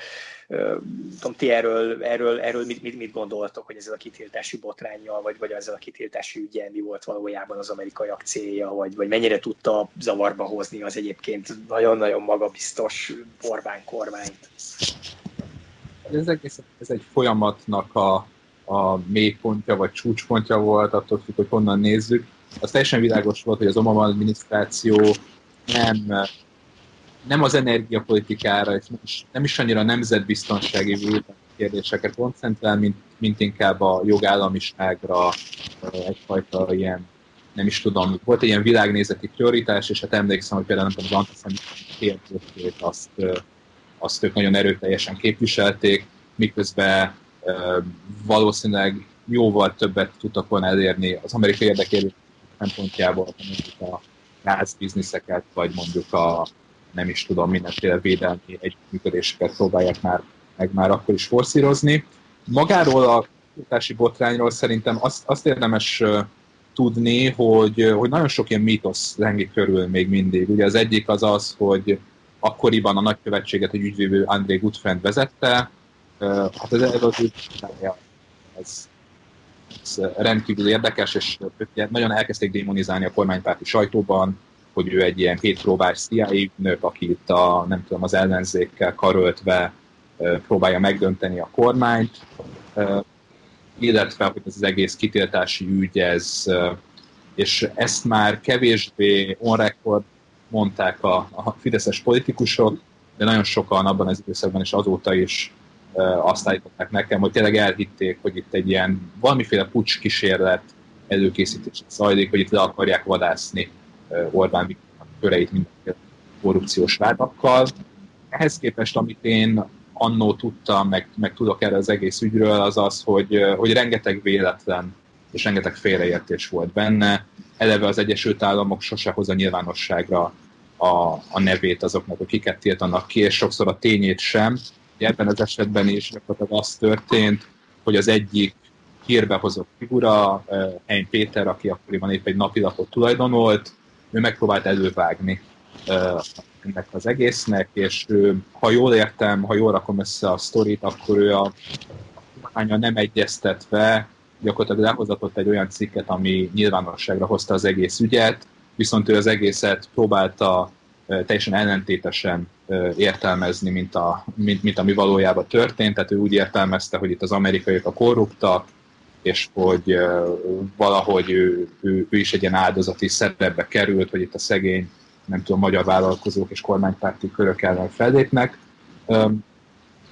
Tudom, ti erről, erről, erről mit, mit, mit gondoltok, hogy ezzel a kitiltási botrányjal, vagy, vagy ezzel a kitiltási ügyen mi volt valójában az amerikai célja, vagy, vagy mennyire tudta zavarba hozni az egyébként nagyon-nagyon magabiztos Orbán kormányt? Ez egész ez egy folyamatnak a, a mélypontja vagy csúcspontja volt, attól függ, hogy honnan nézzük. Az teljesen világos volt, hogy az Obama adminisztráció nem, nem az energiapolitikára, és nem is, nem is annyira nemzetbiztonsági kérdéseket koncentrál, mint, mint inkább a jogállamiságra, egyfajta ilyen, nem is tudom, volt egy ilyen világnézeti prioritás, és hát emlékszem, hogy például nem tudom, az antiszemitismus azt azt ők nagyon erőteljesen képviselték, miközben valószínűleg jóval többet tudtak volna elérni az amerikai érdekérő szempontjából, mondjuk a gázbizniszeket, vagy mondjuk a nem is tudom, mindenféle védelmi együttműködéseket próbálják már meg már akkor is forszírozni. Magáról a kutatási botrányról szerintem azt, azt érdemes tudni, hogy, hogy nagyon sok ilyen mítosz lengi körül még mindig. Ugye az egyik az az, hogy akkoriban a nagykövetséget egy ügyvívő André Gutfriend vezette. Hát ez, ez az ez, ez rendkívül érdekes, és nagyon elkezdték démonizálni a kormánypárti sajtóban, hogy ő egy ilyen kétpróbás CIA nők, aki itt a, nem tudom, az ellenzékkel karöltve próbálja megdönteni a kormányt, illetve hogy ez az egész kitiltási ügy, ez, és ezt már kevésbé on record mondták a, a fideszes politikusok, de nagyon sokan abban az időszakban és azóta is azt állították nekem, hogy tényleg elhitték, hogy itt egy ilyen valamiféle pucs kísérlet előkészítés zajlik, hogy itt le akarják vadászni Orbán Viktor köreit mindenféle korrupciós vádakkal. Ehhez képest, amit én annó tudtam, meg, meg tudok erre az egész ügyről, az az, hogy, hogy rengeteg véletlen és rengeteg félreértés volt benne. Eleve az Egyesült Államok sose hoz a nyilvánosságra a, a nevét azoknak, akiket tiltanak ki, és sokszor a tényét sem. Ebben az esetben is gyakorlatilag az történt, hogy az egyik hírbehozott figura, Hein Péter, aki akkoriban épp egy napilapot tulajdonolt, ő megpróbált elővágni ennek az egésznek, és ő, ha jól értem, ha jól rakom össze a sztorit, akkor ő a kormánya nem egyeztetve gyakorlatilag lehozatott egy olyan cikket, ami nyilvánosságra hozta az egész ügyet, viszont ő az egészet próbálta teljesen ellentétesen értelmezni, mint, a, mint, mint ami valójában történt. Tehát ő úgy értelmezte, hogy itt az amerikaiak a korruptak, és hogy valahogy ő, ő, ő is egy ilyen áldozati szerepbe került, hogy itt a szegény, nem tudom, magyar vállalkozók és kormánypárti körök ellen fellépnek.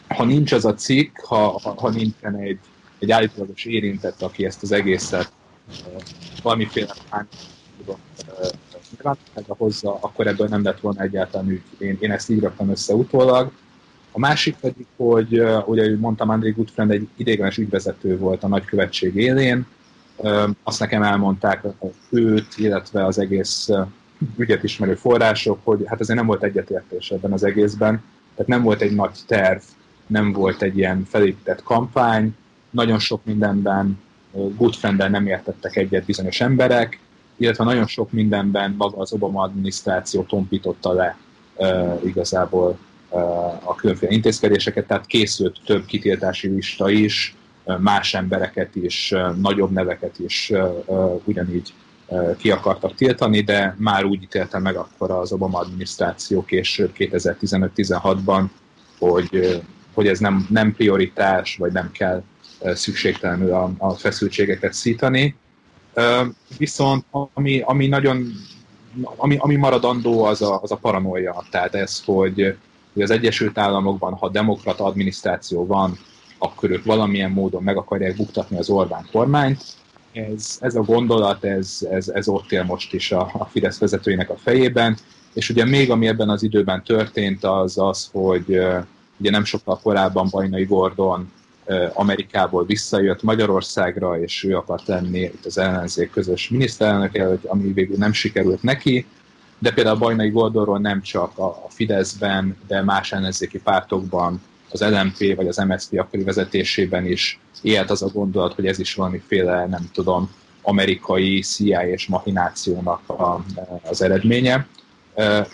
Ha nincs az a cikk, ha, ha nincsen egy, egy állítólagos érintett, aki ezt az egészet valamiféle nyilvánosságra hozza, akkor ebből nem lett volna egyáltalán ügy. Én, én ezt így raktam össze utólag. A másik pedig, hogy ugye mondtam, André Goodfriend egy idéglenes ügyvezető volt a nagykövetség élén, azt nekem elmondták őt, illetve az egész ügyet ismerő források, hogy hát azért nem volt egyetértés ebben az egészben, tehát nem volt egy nagy terv, nem volt egy ilyen felépített kampány, nagyon sok mindenben Goodfriend nem értettek egyet bizonyos emberek, illetve nagyon sok mindenben maga az Obama adminisztráció tompította le uh, igazából uh, a különféle intézkedéseket, tehát készült több kitiltási lista is, más embereket is, nagyobb neveket is ugyanígy ki akartak tiltani, de már úgy ítélte meg akkor az Obama adminisztráció később 2015-16-ban, hogy, hogy ez nem, nem prioritás, vagy nem kell szükségtelenül a, a feszültségeket szítani. Viszont ami, ami nagyon ami, ami maradandó, az a, az a paranoia. Tehát ez, hogy, az Egyesült Államokban, ha demokrata adminisztráció van, akkor ők valamilyen módon meg akarják buktatni az Orbán kormányt. Ez, ez a gondolat, ez, ez, ez ott él most is a, a Fidesz vezetőinek a fejében. És ugye még ami ebben az időben történt, az az, hogy ugye nem sokkal korábban Bajnai Gordon Amerikából visszajött Magyarországra, és ő akart lenni itt az ellenzék közös miniszterelnök ami végül nem sikerült neki, de például Bajnai Goldorról nem csak a Fideszben, de más ellenzéki pártokban, az LMP vagy az MSZP akkori vezetésében is élt az a gondolat, hogy ez is valamiféle, nem tudom, amerikai CIA és machinációnak a, az eredménye.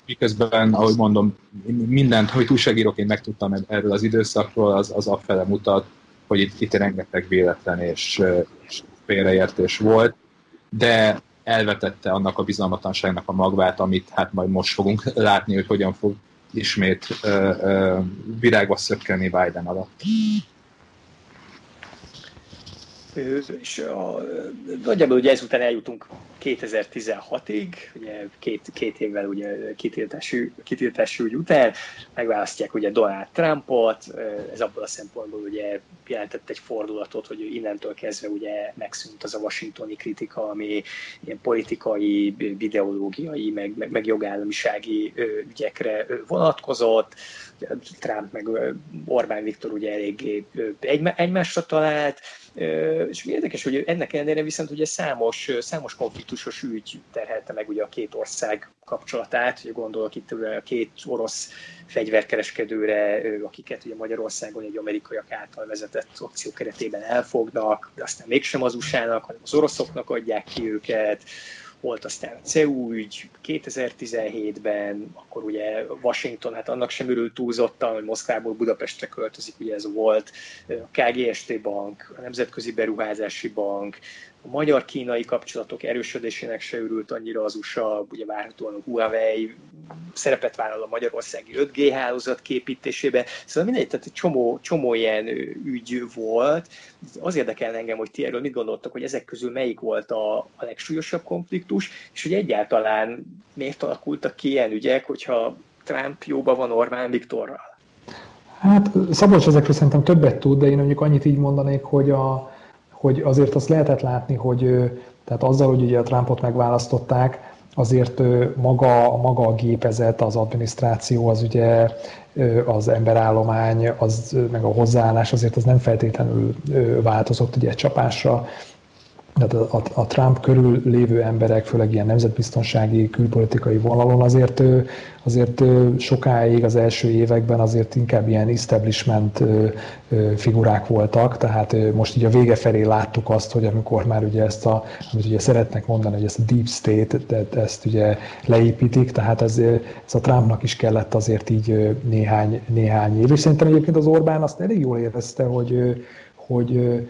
Miközben, ahogy mondom, mindent, hogy újságíróként megtudtam erről az időszakról, az, az afele mutat, hogy itt, itt rengeteg véletlen és, és félreértés volt, de elvetette annak a bizalmatlanságnak a magvát, amit hát majd most fogunk látni, hogy hogyan fog ismét uh, uh, virágba szökkenni Biden alatt és a, nagyjából ugye ezután eljutunk 2016-ig, ugye két, két évvel ugye kitiltási, kitiltási ügy után, megválasztják ugye Donald Trumpot, ez abból a szempontból ugye jelentett egy fordulatot, hogy innentől kezdve ugye megszűnt az a washingtoni kritika, ami ilyen politikai, videológiai, meg, meg, meg jogállamisági ügyekre vonatkozott, Trump meg Orbán Viktor ugye eléggé egymásra talált, és érdekes, hogy ennek ellenére viszont ugye számos, számos konfliktusos ügy terhelte meg ugye a két ország kapcsolatát, ugye gondolok itt a két orosz fegyverkereskedőre, akiket ugye Magyarországon egy amerikaiak által vezetett opció keretében elfognak, de aztán mégsem az USA-nak, hanem az oroszoknak adják ki őket, volt aztán a CEU ügy 2017-ben, akkor ugye Washington, hát annak sem örült túlzottan, hogy Moszkvából Budapestre költözik, ugye ez volt a KGST Bank, a Nemzetközi Beruházási Bank, a magyar-kínai kapcsolatok erősödésének se örült annyira az USA, ugye várhatóan a Huawei szerepet vállal a magyarországi 5G hálózat képítésében. Szóval mindegy, tehát egy csomó, csomó ilyen ügy volt. Az érdekel engem, hogy ti erről mit gondoltak, hogy ezek közül melyik volt a, a legsúlyosabb konfliktus, és hogy egyáltalán miért alakultak ki ilyen ügyek, hogyha Trump jóba van Orbán Viktorral? Hát Szabolcs ezekről szerintem többet tud, de én mondjuk annyit így mondanék, hogy a, hogy azért azt lehetett látni, hogy tehát azzal, hogy ugye a Trumpot megválasztották, azért maga, maga a gépezet, az adminisztráció, az ugye az emberállomány, az, meg a hozzáállás azért az nem feltétlenül változott ugye egy csapásra. Tehát a, a, a Trump körül lévő emberek, főleg ilyen nemzetbiztonsági, külpolitikai vonalon azért, azért sokáig az első években azért inkább ilyen establishment figurák voltak, tehát most így a vége felé láttuk azt, hogy amikor már ugye ezt a, amit ugye szeretnek mondani, hogy ezt a deep state, ezt ugye leépítik, tehát ez, ez a Trumpnak is kellett azért így néhány, néhány év, és szerintem egyébként az Orbán azt elég jól érezte, hogy, hogy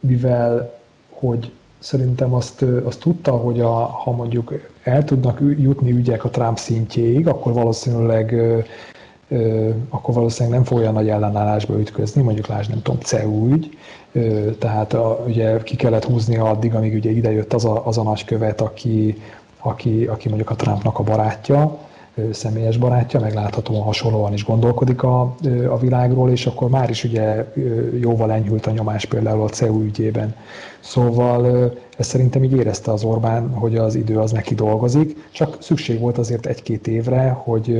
mivel hogy szerintem azt, azt tudta, hogy a, ha mondjuk el tudnak jutni ügyek a Trump szintjéig, akkor valószínűleg akkor valószínűleg nem fog olyan nagy ellenállásba ütközni, mondjuk lásd, nem tudom, CEU ügy, tehát a, ugye ki kellett húzni addig, amíg ugye idejött az a, az a nagykövet, aki, aki, aki mondjuk a Trumpnak a barátja, személyes barátja, meg láthatóan hasonlóan is gondolkodik a, a világról, és akkor már is ugye jóval enyhült a nyomás például a CEU ügyében. Szóval ezt szerintem így érezte az Orbán, hogy az idő az neki dolgozik, csak szükség volt azért egy-két évre, hogy,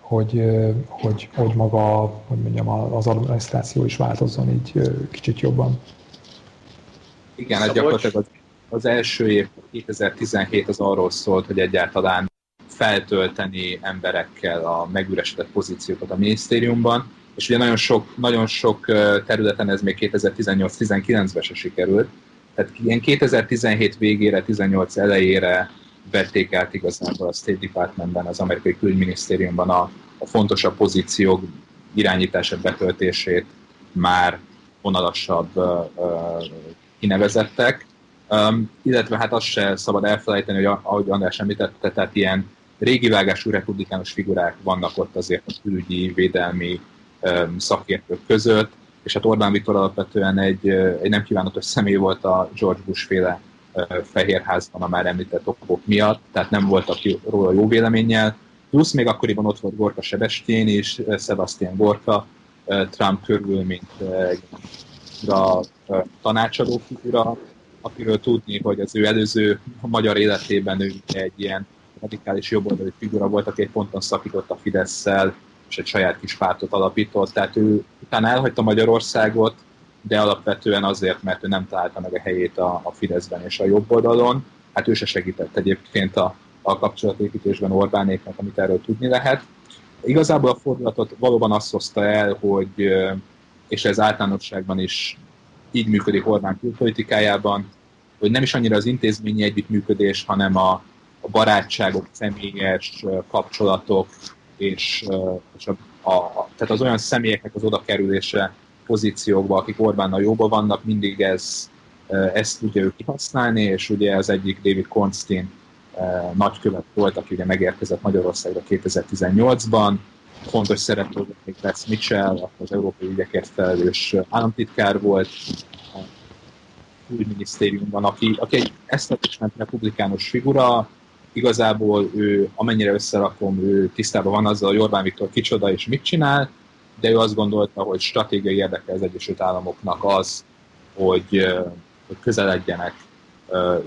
hogy, hogy, hogy maga, hogy mondjam, az adminisztráció is változzon így kicsit jobban. Igen, hát gyakorlatilag az, az első év, 2017 az arról szólt, hogy egyáltalán feltölteni emberekkel a megüresedett pozíciókat a minisztériumban, és ugye nagyon sok, nagyon sok területen ez még 2018-19-ben se sikerült, tehát ilyen 2017 végére, 18 elejére vették át igazából a State Departmentben, az amerikai külügyminisztériumban a, a fontosabb pozíciók irányítását, betöltését már vonalasabb uh, uh. Um, illetve hát azt se szabad elfelejteni, hogy ahogy András említette, tehát ilyen régi vágású republikánus figurák vannak ott azért a külügyi, védelmi um, szakértők között, és hát Orbán Viktor alapvetően egy, egy nem kívánatos személy volt a George Bush féle Fehérházban a már említett okok miatt, tehát nem voltak róla jó véleménnyel. Plusz még akkoriban ott volt Gorka Sebestyén és Sebastian Gorka, Trump körül, mint a tanácsadó figura, akiről tudni, hogy az ő előző magyar életében ő egy ilyen radikális jobboldali figura volt, aki egy ponton szakított a fidesz és egy saját kis pártot alapított. Tehát ő utána elhagyta Magyarországot, de alapvetően azért, mert ő nem találta meg a helyét a, a Fideszben és a jobb oldalon. Hát ő se segített egyébként a, a kapcsolatépítésben Orbánéknak, amit erről tudni lehet. Igazából a fordulatot valóban azt hozta el, hogy, és ez általánosságban is így működik Orbán külpolitikájában, hogy nem is annyira az intézményi együttműködés, hanem a, a barátságok, személyes kapcsolatok, és, és a, a, tehát az olyan személyeknek az oda kerülése pozíciókba, akik Orbánnal jóban vannak, mindig ez, ezt tudja ő kihasználni, és ugye az egyik David Konstin nagykövet volt, aki ugye megérkezett Magyarországra 2018-ban, fontos szereplő még Les Mitchell, az európai ügyekért felelős államtitkár volt, külügyminisztériumban, aki, aki egy establishment republikánus figura, igazából ő, amennyire összerakom, ő tisztában van azzal, hogy Orbán Viktor kicsoda és mit csinál, de ő azt gondolta, hogy stratégiai érdeke az Egyesült Államoknak az, hogy, hogy közeledjenek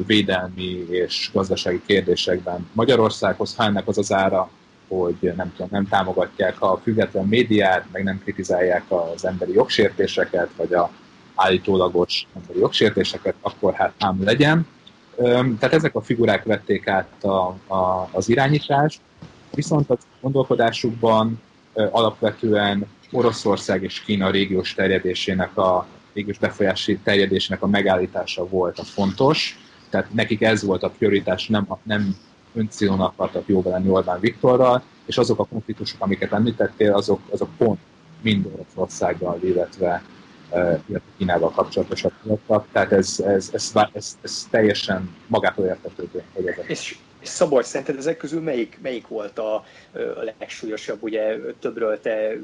védelmi és gazdasági kérdésekben Magyarországhoz, ha ennek az az ára, hogy nem tudom, nem támogatják a független médiát, meg nem kritizálják az emberi jogsértéseket, vagy a állítólagos emberi jogsértéseket, akkor hát ám legyen. Tehát ezek a figurák vették át a, a, az irányítást, viszont a gondolkodásukban alapvetően Oroszország és Kína régiós terjedésének a régiós befolyási terjedésének a megállítása volt a fontos, tehát nekik ez volt a prioritás, nem, nem öncélon akartak jóba lenni Orbán Viktorral, és azok a konfliktusok, amiket említettél, azok, azok pont mind Oroszországgal, illetve illetve Kínával kapcsolatosak voltak, tehát ez, ez, ez, ez, ez teljesen magától értetődő. Hogy ez és, és Szabolcs, szerinted ezek közül melyik, melyik volt a, a legsúlyosabb? Ugye többről te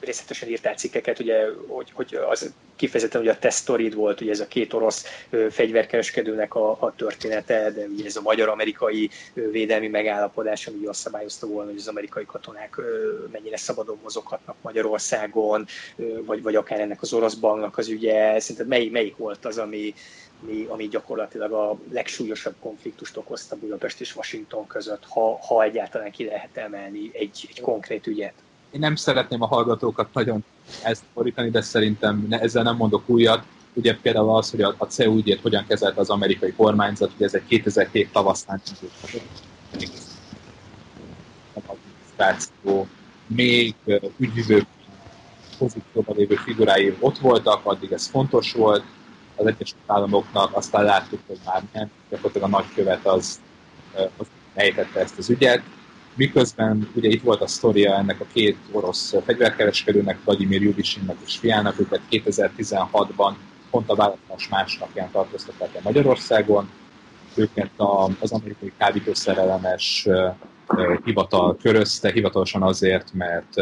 részletesen írtál cikkeket, ugye, hogy, hogy az kifejezetten ugye a tesztorid volt, ugye ez a két orosz fegyverkereskedőnek a, a története, de ugye ez a magyar-amerikai védelmi megállapodás, ami azt szabályozta volna, hogy az amerikai katonák mennyire szabadon mozoghatnak Magyarországon, vagy, vagy akár ennek az orosz banknak az ügye. Szerinted melyik, melyik volt az, ami, ami, ami gyakorlatilag a legsúlyosabb konfliktust okozta Budapest és Washington között, ha, ha egyáltalán ki lehet emelni egy, egy konkrét ügyet? Én nem szeretném a hallgatókat nagyon ezt fordítani, de szerintem ne, ezzel nem mondok újat. ugye például az, hogy a, a CEU ügyét hogyan kezelte az amerikai kormányzat, ugye ez egy 2007 tavasztán adminisztráció, még ügyvívők pozícióban lévő figurái ott voltak, addig ez fontos volt, az Egyesült Államoknak, aztán láttuk, hogy már nem, gyakorlatilag a nagykövet az, az helytette ezt az ügyet, miközben ugye itt volt a sztoria ennek a két orosz fegyverkereskedőnek, Vladimir Judisinnak és fiának, őket 2016-ban pont a választás másnapján tartóztatták el Magyarországon, őket az amerikai kábítószerellenes hivatal körözte, hivatalosan azért, mert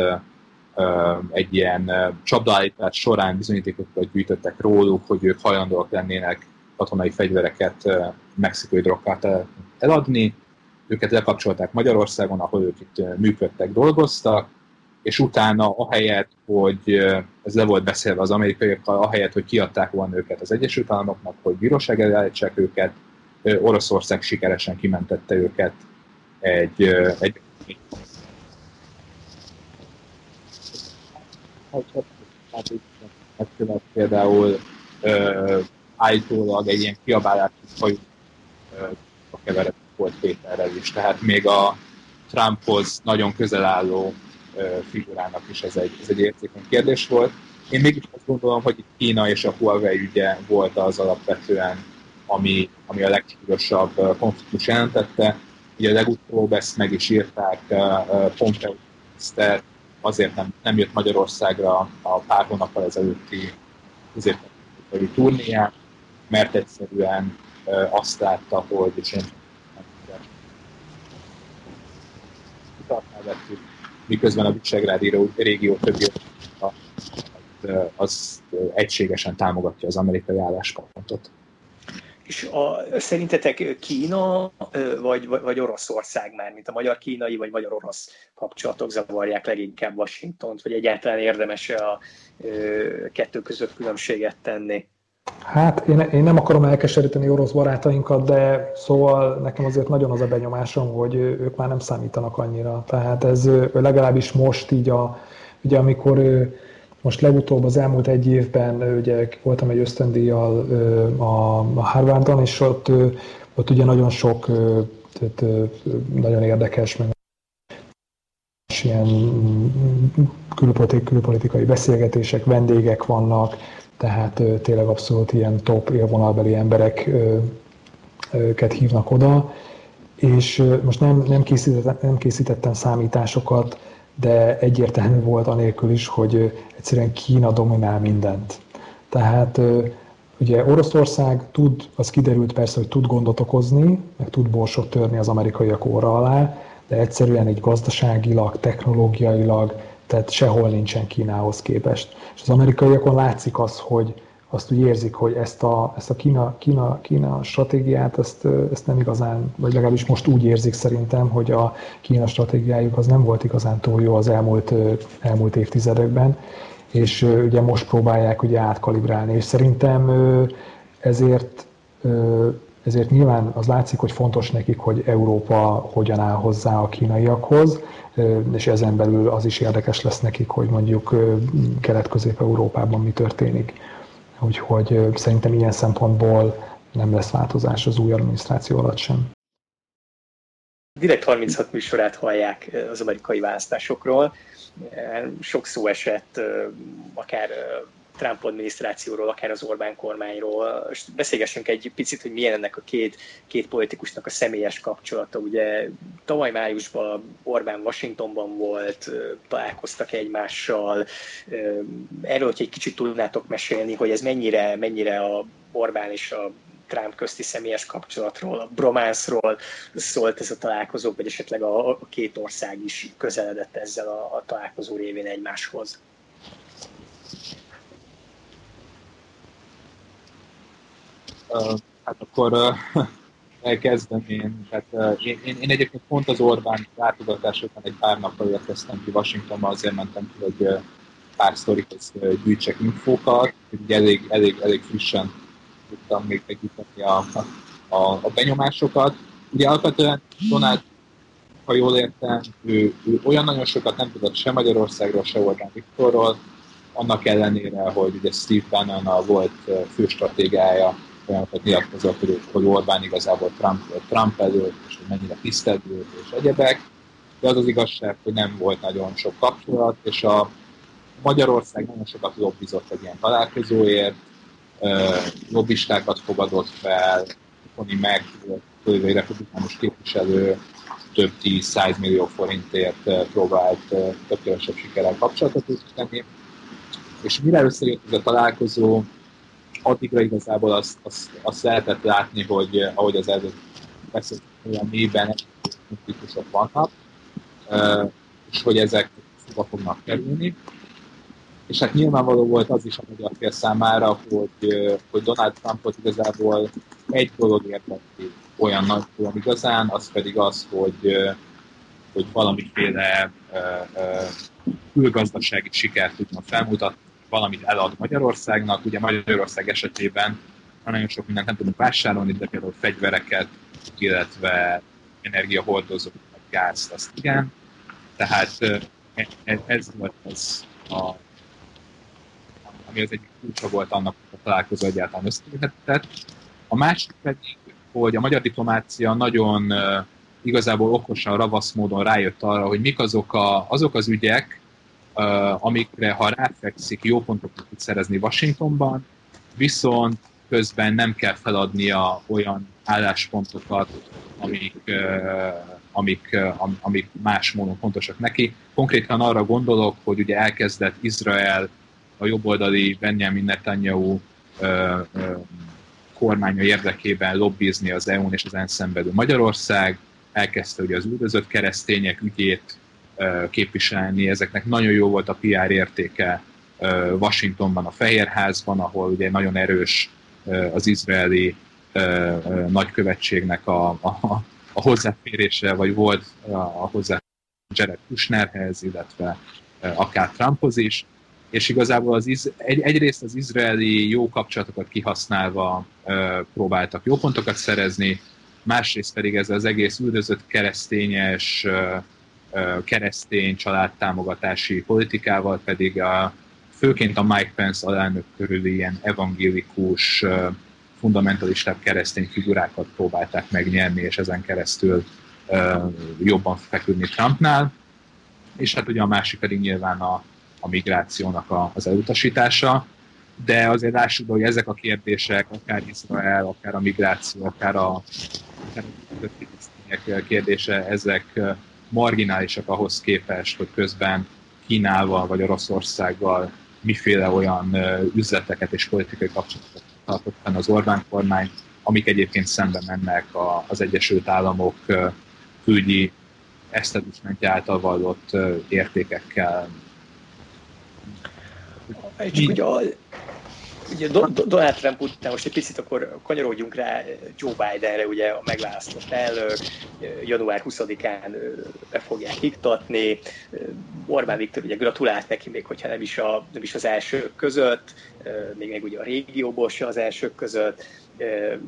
egy ilyen csapdaállítás során bizonyítékokat gyűjtöttek róluk, hogy ők hajlandóak lennének katonai fegyvereket mexikai drokkát eladni. Őket lekapcsolták Magyarországon, ahol ők itt működtek, dolgoztak, és utána ahelyett, hogy ez le volt beszélve az amerikaiakkal, ahelyett, hogy kiadták volna őket az Egyesült Államoknak, hogy bíróság elé őket, Oroszország sikeresen kimentette őket egy, egy megkövet például állítólag egy ilyen kiabálási fajú a keveredett volt Péterrel is. Tehát még a Trumphoz nagyon közel álló figurának is ez egy, ez egy érzékeny kérdés volt. Én mégis azt gondolom, hogy itt Kína és a Huawei ügye volt az alapvetően, ami, ami a legsúlyosabb konfliktus jelentette. Ugye legutóbb ezt meg is írták Pompeo miniszter, azért nem, nem jött Magyarországra a pár hónappal ezelőtti középpolitikai turnéján, mert egyszerűen azt látta, hogy és én vettük, miközben a Visegrádi régió többi az egységesen támogatja az amerikai álláspontot. És a, szerintetek Kína vagy, vagy, Oroszország már, mint a magyar-kínai vagy magyar-orosz kapcsolatok zavarják leginkább Washingtont, vagy egyáltalán érdemes -e a, a kettő között különbséget tenni? Hát én, én nem akarom elkeseríteni orosz barátainkat, de szóval nekem azért nagyon az a benyomásom, hogy ők már nem számítanak annyira. Tehát ez legalábbis most így, a, ugye amikor most legutóbb az elmúlt egy évben ugye voltam egy ösztöndíjjal a Harvardon, és ott, ott ugye nagyon sok tehát, nagyon érdekes, meg ilyen külpolitikai beszélgetések, vendégek vannak, tehát tényleg abszolút ilyen top élvonalbeli embereket hívnak oda, és most nem, nem, készítettem, nem készítettem számításokat, de egyértelmű volt anélkül is, hogy egyszerűen Kína dominál mindent. Tehát ugye Oroszország tud, az kiderült persze, hogy tud gondot okozni, meg tud borsot törni az amerikaiak óra alá, de egyszerűen egy gazdaságilag, technológiailag, tehát sehol nincsen Kínához képest. És az amerikaiakon látszik az, hogy azt úgy érzik, hogy ezt a, ezt a Kína, Kína, Kína stratégiát, ezt, ezt nem igazán, vagy legalábbis most úgy érzik szerintem, hogy a Kína stratégiájuk az nem volt igazán túl jó az elmúlt, elmúlt évtizedekben, és ugye most próbálják ugye átkalibrálni, és szerintem ezért ezért nyilván az látszik, hogy fontos nekik, hogy Európa hogyan áll hozzá a kínaiakhoz, és ezen belül az is érdekes lesz nekik, hogy mondjuk Kelet-Közép-Európában mi történik. Úgyhogy szerintem ilyen szempontból nem lesz változás az új adminisztráció alatt sem. Direkt 36 műsorát hallják az amerikai választásokról. Sok szó esett, akár Trump adminisztrációról, akár az Orbán kormányról. És beszélgessünk egy picit, hogy milyen ennek a két, két politikusnak a személyes kapcsolata. Ugye tavaly májusban Orbán Washingtonban volt, találkoztak egymással. Erről, hogy egy kicsit tudnátok mesélni, hogy ez mennyire, mennyire a Orbán és a Trump közti személyes kapcsolatról, a brománszról szólt ez a találkozó, vagy esetleg a, a két ország is közeledett ezzel a, a találkozó révén egymáshoz. Hát akkor elkezdem én. Tehát, én, én, én egyébként pont az Orbán látogatás után egy pár nappal érkeztem ki Washingtonba, azért mentem ki, hogy pár sztorikhoz gyűjtsek infókat, hogy elég, elég, elég frissen tudtam még megíteni a, a, a benyomásokat. Ugye alapvetően Donald, ha jól értem, ő, ő olyan nagyon sokat nem tudott se Magyarországról, se Orbán Viktorról, annak ellenére, hogy ugye Steve Bannon a volt főstratégája olyanokat nyilatkozott, hogy, hogy Orbán igazából Trump, Trump előtt, és hogy mennyire tisztelő és egyebek, de az az igazság, hogy nem volt nagyon sok kapcsolat, és a Magyarország nagyon sokat lobbizott egy ilyen találkozóért, lobbistákat fogadott fel, Tony Mac, egy republikánus képviselő, több tíz, száz millió forintért próbált több kevesebb sikerrel kapcsolatot építeni. És mire összejött ez a találkozó, addigra igazából azt, azt, azt lehetett látni, hogy ahogy az előtt beszélt, olyan mélyben konfliktusok vannak, és hogy ezek szóba fognak kerülni. És hát nyilvánvaló volt az is a magyar fél számára, hogy, hogy Donald Trumpot igazából egy dolog érdekli olyan nagy olyan igazán, az pedig az, hogy, hogy valamiféle külgazdasági sikert tudna felmutatni, valamit elad Magyarországnak. Ugye Magyarország esetében nagyon sok mindent nem tudunk vásárolni, de például fegyvereket, illetve energiahordozókat, gázt, azt igen. Tehát e, e, ez volt az, a, ami az egyik kulcsa volt annak, hogy a találkozó egyáltalán összejöhetett. A másik pedig, hogy a magyar diplomácia nagyon igazából okosan, ravasz módon rájött arra, hogy mik azok, a, azok az ügyek, amikre ha ráfekszik, jó pontokat tud szerezni Washingtonban, viszont közben nem kell feladnia olyan álláspontokat, amik, amik, amik más módon fontosak neki. Konkrétan arra gondolok, hogy ugye elkezdett Izrael a jobboldali Benjamin Netanyahu kormánya érdekében lobbizni az EU-n és az ENSZ-en belül Magyarország, elkezdte ugye az üldözött keresztények ügyét képviselni, ezeknek nagyon jó volt a PR értéke Washingtonban, a Fehérházban, ahol ugye nagyon erős az izraeli nagykövetségnek a, a, a hozzáférése, vagy volt a hozzá Jared Kushnerhez, illetve akár Trumphoz is, és igazából az iz, egy, egyrészt az izraeli jó kapcsolatokat kihasználva próbáltak jó pontokat szerezni, másrészt pedig ez az egész üldözött keresztényes, keresztény családtámogatási politikával pedig a, főként a Mike Pence alelnök körül ilyen evangélikus, fundamentalistább keresztény figurákat próbálták megnyerni, és ezen keresztül jobban feküdni Trumpnál. És hát ugye a másik pedig nyilván a, a migrációnak a, az elutasítása, de azért lássuk hogy ezek a kérdések, akár Izrael, akár a migráció, akár a kérdése, ezek marginálisak ahhoz képest, hogy közben Kínával vagy Oroszországgal miféle olyan üzleteket és politikai kapcsolatokat tartott fenn az Orbán kormány, amik egyébként szembe mennek az Egyesült Államok külügyi establishmentje által vallott értékekkel, csak ugye, ugye Donald Trump után most egy picit akkor kanyarodjunk rá Joe Bidenre, ugye a megválasztott elnök, január 20-án be fogják iktatni. Orbán Viktor ugye gratulált neki, még hogyha nem is, a, nem is az elsők között, még meg ugye a régióból se az elsők között.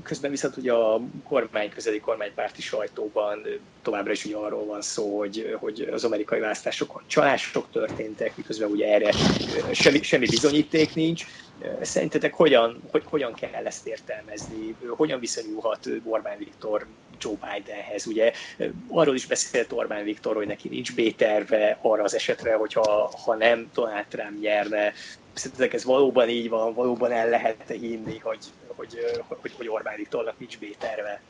Közben viszont ugye a kormány közeli kormánypárti sajtóban továbbra is ugye arról van szó, hogy, hogy az amerikai választásokon csalások történtek, miközben ugye erre semmi, semmi bizonyíték nincs. Szerintetek hogyan, hogy, hogyan kell ezt értelmezni? Hogyan viszonyulhat Orbán Viktor Joe Bidenhez? Ugye arról is beszélt Orbán Viktor, hogy neki nincs B-terve arra az esetre, hogyha ha nem Donald Trump nyerne. Szerintetek ez valóban így van, valóban el lehet hinni, hogy, hogy, hogy, hogy Orbán Viktornak nincs B-terve?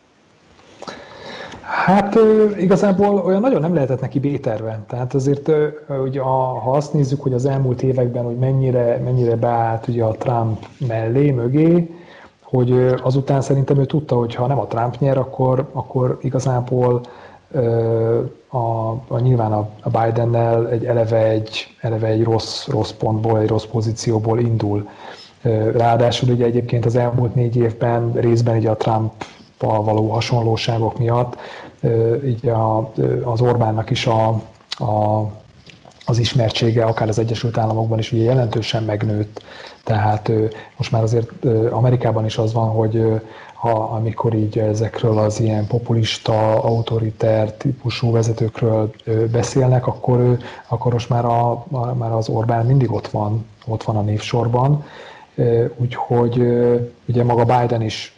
Hát igazából olyan nagyon nem lehetett neki B-terve. Tehát azért, ugye, ha azt nézzük, hogy az elmúlt években, hogy mennyire, mennyire beállt ugye a Trump mellé, mögé, hogy azután szerintem ő tudta, hogy ha nem a Trump nyer, akkor, akkor igazából a, a, nyilván a, a Bidennel egy eleve egy, eleve egy rossz, rossz pontból, egy rossz pozícióból indul. Ráadásul ugye egyébként az elmúlt négy évben részben ugye a Trump való hasonlóságok miatt így a, az Orbánnak is a, a, az ismertsége akár az Egyesült Államokban is ugye jelentősen megnőtt, tehát most már azért Amerikában is az van, hogy ha, amikor így ezekről az ilyen populista, autoriter típusú vezetőkről beszélnek, akkor, akkor most már, a, már az Orbán mindig ott van, ott van a névsorban. Úgyhogy ugye maga Biden is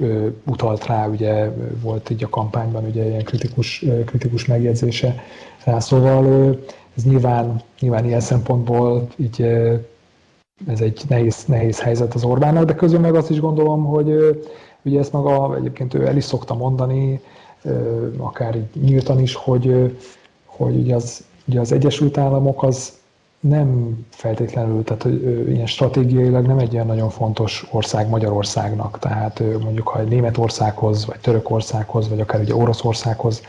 utalt rá, ugye volt így a kampányban ugye ilyen kritikus, kritikus megjegyzése rá, szóval ez nyilván, nyilván ilyen szempontból így ez egy nehéz, nehéz helyzet az Orbánnak, de közül meg azt is gondolom, hogy ugye ezt maga egyébként ő el is szokta mondani, akár így nyíltan is, hogy, hogy ugye az, ugye az Egyesült Államok az nem feltétlenül, tehát hogy ilyen stratégiailag nem egy olyan nagyon fontos ország Magyarországnak. Tehát mondjuk, ha Németországhoz, vagy Törökországhoz, vagy akár ugye Oroszországhoz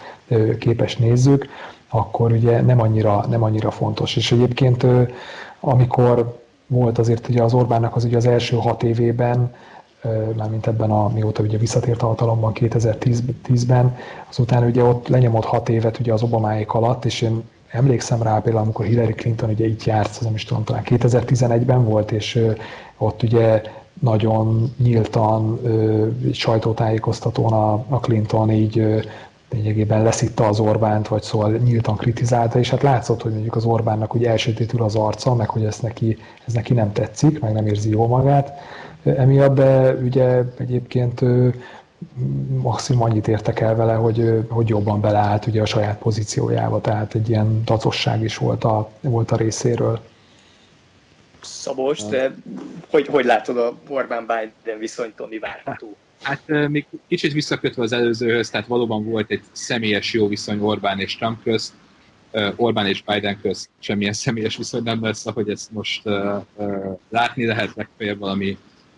képes nézzük, akkor ugye nem annyira, nem annyira fontos. És egyébként amikor volt azért ugye az Orbánnak az ugye az első hat évében, mármint ebben a, mióta ugye visszatért a hatalomban 2010-ben, azután ugye ott lenyomott hat évet ugye az Obamáék alatt, és én emlékszem rá például, amikor Hillary Clinton ugye itt járt, az nem is tudom, talán 2011-ben volt, és ott ugye nagyon nyíltan sajtótájékoztatón a, a Clinton így lényegében leszitta az Orbánt, vagy szóval nyíltan kritizálta, és hát látszott, hogy mondjuk az Orbánnak ugye elsötétül az arca, meg hogy ez neki, ez neki nem tetszik, meg nem érzi jó magát. Emiatt, de ugye egyébként maximum annyit értek el vele, hogy, hogy jobban beleállt ugye a saját pozíciójába, tehát egy ilyen tacosság is volt a, volt a részéről. Szabos, de hogy, hogy látod a Orbán-Biden viszonyt, mi várható? Hát még kicsit visszakötve az előzőhöz, tehát valóban volt egy személyes jó viszony Orbán és Trump közt, Orbán és Biden közt semmilyen személyes viszony nem lesz, ahogy ezt most látni lehet, legfeljebb valami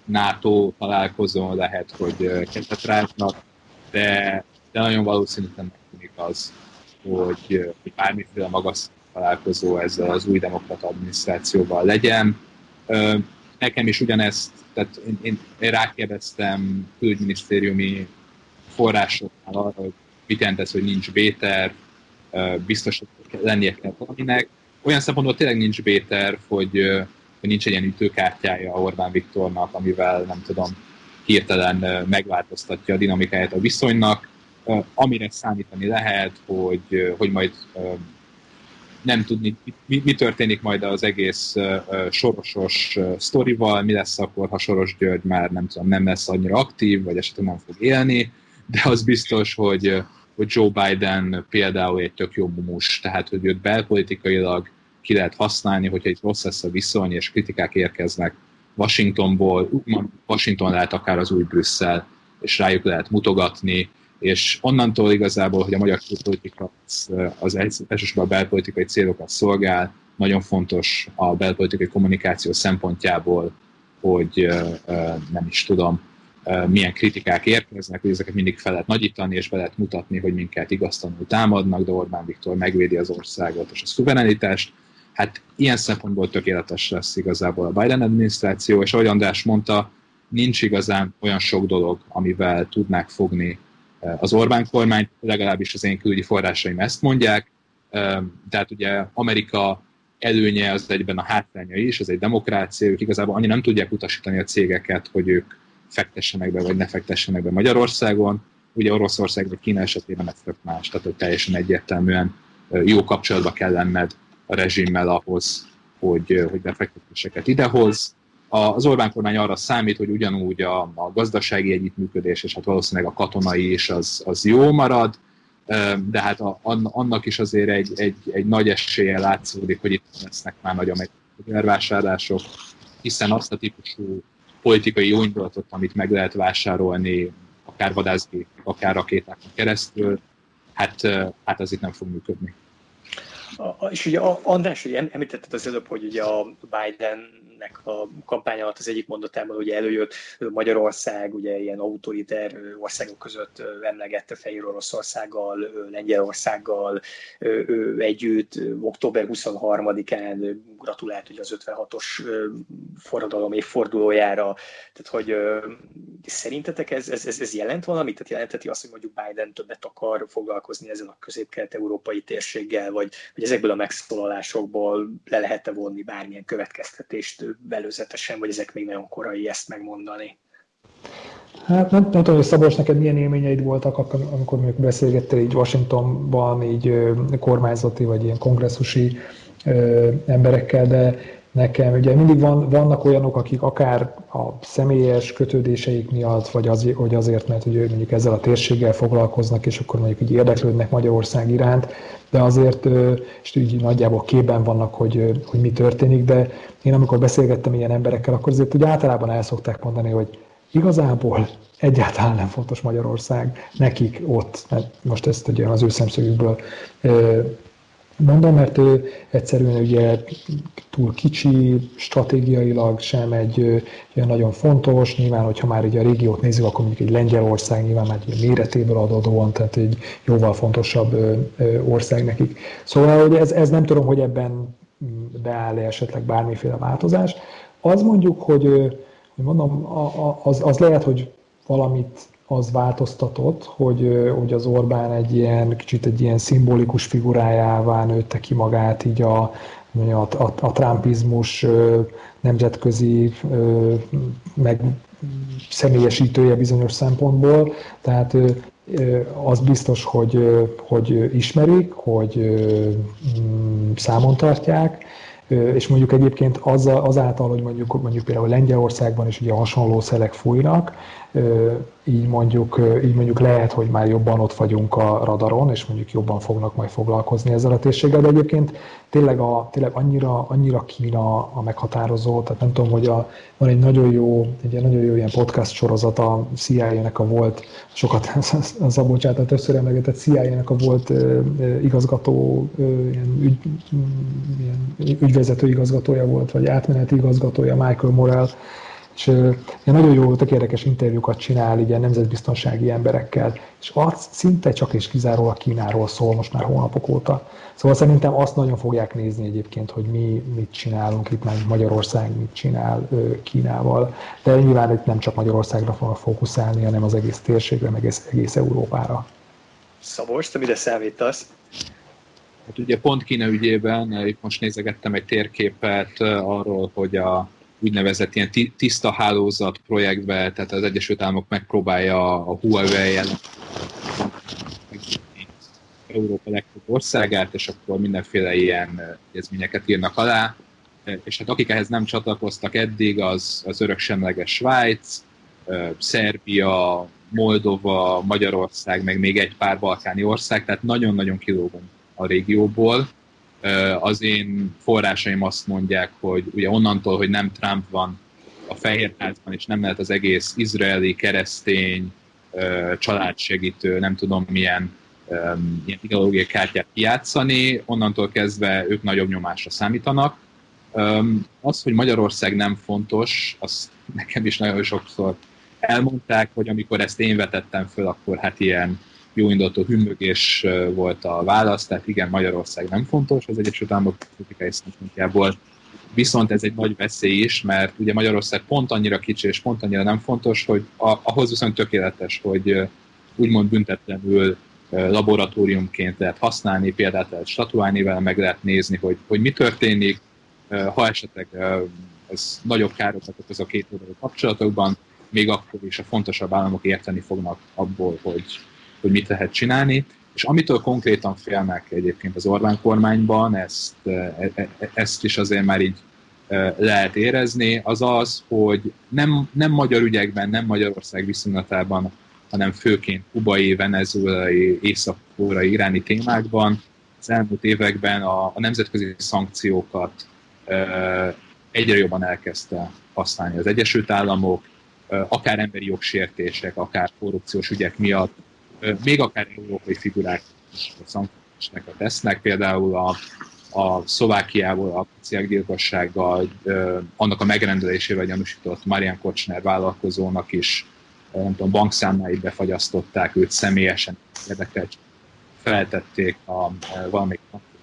NATO találkozón lehet, hogy kezdet ráznak, de, de nagyon valószínűleg tűnik az, hogy, hogy bármiféle magas találkozó ezzel az új demokrata adminisztrációval legyen. Nekem is ugyanezt, tehát én, én, én rákérdeztem külügyminisztériumi forrásoknál arra, hogy mit jelent ez, hogy nincs B-terv, biztos, hogy lennie kell valaminek. Olyan szempontból tényleg nincs B-terv, hogy hogy nincs egy ilyen ütőkártyája Orbán Viktornak, amivel nem tudom, hirtelen megváltoztatja a dinamikáját a viszonynak. Amire számítani lehet, hogy, hogy majd nem tudni, mi, mi történik majd az egész sorosos sztorival, mi lesz akkor, ha Soros György már nem tudom, nem lesz annyira aktív, vagy esetleg nem fog élni, de az biztos, hogy, hogy Joe Biden például egy tök jó mumus, tehát hogy őt belpolitikailag ki lehet használni, hogyha itt rossz lesz a viszony, és kritikák érkeznek Washingtonból, Washington lehet akár az új Brüsszel, és rájuk lehet mutogatni, és onnantól igazából, hogy a magyar politika az, az elsősorban a belpolitikai célokat szolgál, nagyon fontos a belpolitikai kommunikáció szempontjából, hogy nem is tudom, milyen kritikák érkeznek, hogy ezeket mindig fel lehet nagyítani, és be lehet mutatni, hogy minket igaztanul támadnak, de Orbán Viktor megvédi az országot és a szuverenitást, hát ilyen szempontból tökéletes lesz igazából a Biden adminisztráció, és ahogy András mondta, nincs igazán olyan sok dolog, amivel tudnák fogni eh, az Orbán kormány, legalábbis az én külügyi forrásaim ezt mondják. Eh, tehát ugye Amerika előnye az egyben a hátránya is, ez egy demokrácia, ők igazából annyira nem tudják utasítani a cégeket, hogy ők fektessenek be, vagy ne fektessenek be Magyarországon. Ugye Oroszország vagy Kína esetében ez tök más, tehát hogy teljesen egyértelműen eh, jó kapcsolatba kell lenned a rezsimmel ahhoz, hogy, hogy befektetéseket idehoz. Az Orbán kormány arra számít, hogy ugyanúgy a, a gazdasági együttműködés, és hát valószínűleg a katonai is az, az jó marad, de hát a, annak is azért egy, egy, egy nagy esélye látszódik, hogy itt lesznek már nagy amerikai hiszen azt a típusú politikai jóindulatot, amit meg lehet vásárolni, akár vadászgép, akár rakétákon keresztül, hát, hát az itt nem fog működni. A, és ugye András, hogy említetted az előbb, hogy ugye a Bidennek a kampány alatt az egyik mondatában ugye előjött Magyarország, ugye ilyen autoriter országok között emlegette Fehér Oroszországgal, Lengyelországgal együtt, október 23-án gratulált ugye az 56-os forradalom évfordulójára, tehát hogy szerintetek ez, ez, ez, jelent valamit? Tehát jelenteti azt, hogy mondjuk Biden többet akar foglalkozni ezen a közép-kelet-európai térséggel, vagy, vagy ezekből a megszólalásokból le lehet-e vonni bármilyen következtetést belőzetesen, vagy ezek még nagyon korai ezt megmondani? Hát nem, nem tudom, hogy Szabolcs, neked milyen élményeid voltak, amikor mondjuk beszélgettél így Washingtonban, így kormányzati vagy ilyen kongresszusi emberekkel, de nekem ugye mindig van, vannak olyanok, akik akár a személyes kötődéseik miatt, vagy az, hogy azért, mert hogy mondjuk ezzel a térséggel foglalkoznak, és akkor mondjuk így érdeklődnek Magyarország iránt, de azért, és így nagyjából képben vannak, hogy, hogy mi történik, de én amikor beszélgettem ilyen emberekkel, akkor azért úgy általában el szokták mondani, hogy igazából egyáltalán nem fontos Magyarország nekik ott, mert most ezt ugye az ő szemszögükből mondom, mert ő egyszerűen ugye túl kicsi, stratégiailag sem egy olyan nagyon fontos, nyilván, hogyha már egy a régiót nézzük, akkor mondjuk egy Lengyelország nyilván már egy méretéből adódóan, tehát egy jóval fontosabb ország nekik. Szóval hogy ez, ez nem tudom, hogy ebben beáll-e esetleg bármiféle változás. Az mondjuk, hogy, hogy mondom, az, az lehet, hogy valamit az változtatott, hogy, hogy az Orbán egy ilyen, kicsit egy ilyen szimbolikus figurájává nőtte ki magát így a, a, a, a trumpizmus nemzetközi meg személyesítője bizonyos szempontból, tehát az biztos, hogy, hogy ismerik, hogy mm, számon tartják, és mondjuk egyébként azáltal, hogy mondjuk, mondjuk például Lengyelországban is ugye hasonló szelek fújnak, így mondjuk, így mondjuk lehet, hogy már jobban ott vagyunk a radaron, és mondjuk jobban fognak majd foglalkozni ezzel a térséggel, de egyébként tényleg, a, tényleg annyira, annyira Kína a meghatározó, tehát nem tudom, hogy a, van egy nagyon jó, egy nagyon jó ilyen podcast sorozat a CIA-nek a volt, sokat Szabolcs által többször emlegetett CIA-nek a volt igazgató, ilyen, ügy, ilyen ügyvezető igazgatója volt, vagy átmeneti igazgatója Michael Morell, és ilyen nagyon jó, tök érdekes interjúkat csinál ilyen nemzetbiztonsági emberekkel, és az szinte csak és kizárólag Kínáról szól most már hónapok óta. Szóval szerintem azt nagyon fogják nézni egyébként, hogy mi mit csinálunk itt, már Magyarország mit csinál Kínával, de nyilván itt nem csak Magyarországra fognak fókuszálni, hanem az egész térségre, meg egész, egész Európára. Szabolcs, te mire számítasz? Hát ugye pont Kína ügyében, itt most nézegettem egy térképet arról, hogy a úgynevezett ilyen tiszta hálózat projektbe, tehát az Egyesült Államok megpróbálja a Huawei ellen Európa legtöbb országát, és akkor mindenféle ilyen egyezményeket írnak alá. És hát akik ehhez nem csatlakoztak eddig, az, az öröksemleges Svájc, Szerbia, Moldova, Magyarország, meg még egy pár balkáni ország, tehát nagyon-nagyon kilógunk a régióból az én forrásaim azt mondják, hogy ugye onnantól, hogy nem Trump van a Fehérházban, és nem lehet az egész izraeli, keresztény, családsegítő, nem tudom milyen ilyen ideológiai kártyát kijátszani, onnantól kezdve ők nagyobb nyomásra számítanak. Az, hogy Magyarország nem fontos, azt nekem is nagyon sokszor elmondták, hogy amikor ezt én vetettem föl, akkor hát ilyen jó indulatú hümmögés volt a válasz, tehát igen, Magyarország nem fontos az Egyesült Államok politikai szempontjából, viszont ez egy nagy veszély is, mert ugye Magyarország pont annyira kicsi és pont annyira nem fontos, hogy ahhoz viszont tökéletes, hogy úgymond büntetlenül laboratóriumként lehet használni, példát lehet statuálni vele, meg lehet nézni, hogy, hogy mi történik, ha esetleg ez nagyobb károkat okoz a két oldalú kapcsolatokban, még akkor is a fontosabb államok érteni fognak abból, hogy hogy mit lehet csinálni, és amitől konkrétan félnek egyébként az Orbán kormányban, ezt, e, e, e, ezt is azért már így lehet érezni, az az, hogy nem, nem magyar ügyekben, nem Magyarország viszonylatában, hanem főként kubai, venezuelai, észak iráni témákban az elmúlt években a, a nemzetközi szankciókat egyre jobban elkezdte használni az Egyesült Államok, akár emberi jogsértések, akár korrupciós ügyek miatt még akár európai figurák is szankciósnak tesznek, például a, a Szlovákiából a gyilkossággal, annak a megrendelésével gyanúsított Marian Kocsner vállalkozónak is nem tudom, bankszámláit befagyasztották, őt személyesen érdekelt, feltették a valamelyik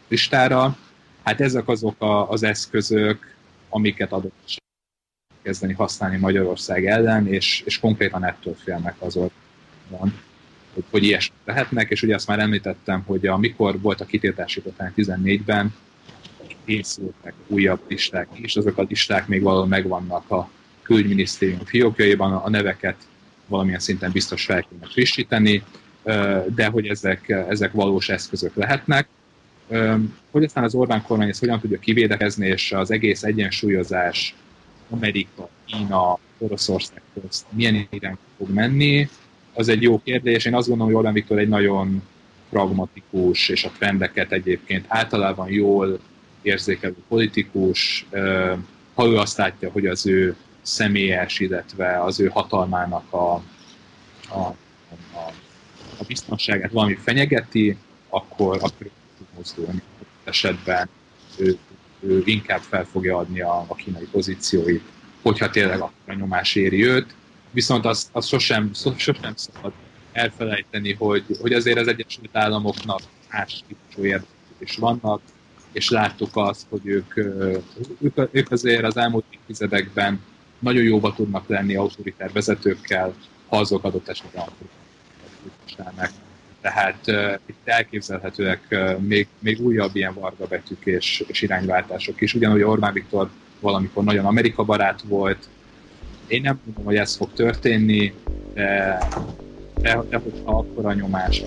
listára. Hát ezek azok a, az eszközök, amiket adott kezdeni használni Magyarország ellen, és, és konkrétan ettől félnek az országban hogy, hogy ilyesmit lehetnek, és ugye azt már említettem, hogy amikor volt a kitiltási után 14-ben, készültek újabb listák is, azok a listák még valahol megvannak a külügyminisztérium fiókjaiban, a neveket valamilyen szinten biztos fel kéne frissíteni, de hogy ezek, ezek valós eszközök lehetnek. Hogy aztán az Orbán kormány ezt hogyan tudja kivédekezni, és az egész egyensúlyozás Amerika, Kína, Oroszország közt milyen irányba fog menni, az egy jó kérdés. Én azt gondolom, hogy Orbán Viktor egy nagyon pragmatikus, és a trendeket egyébként általában jól érzékelő politikus. Ha ő azt látja, hogy az ő személyes, illetve az ő hatalmának a, a, a, a biztonságát valami fenyegeti, akkor, akkor tud mozdulni. Esetben ő, ő inkább fel fogja adni a, a kínai pozícióit, hogyha tényleg a nyomás éri őt. Viszont azt, azt sosem, sosem szabad elfelejteni, hogy, hogy azért az Egyesült Államoknak más típusú érdekeik is vannak, és láttuk azt, hogy ők, ők, ők azért az elmúlt évtizedekben nagyon jóba tudnak lenni autoritár vezetőkkel, ha azok adott esetben autoritár Tehát uh, itt elképzelhetőek uh, még, még újabb ilyen varga betűk és, és irányváltások is. Ugyanúgy Orbán Viktor valamikor nagyon Amerika barát volt. Én nem tudom, hogy ez fog történni, de, de, de hogyha akkor a nyomás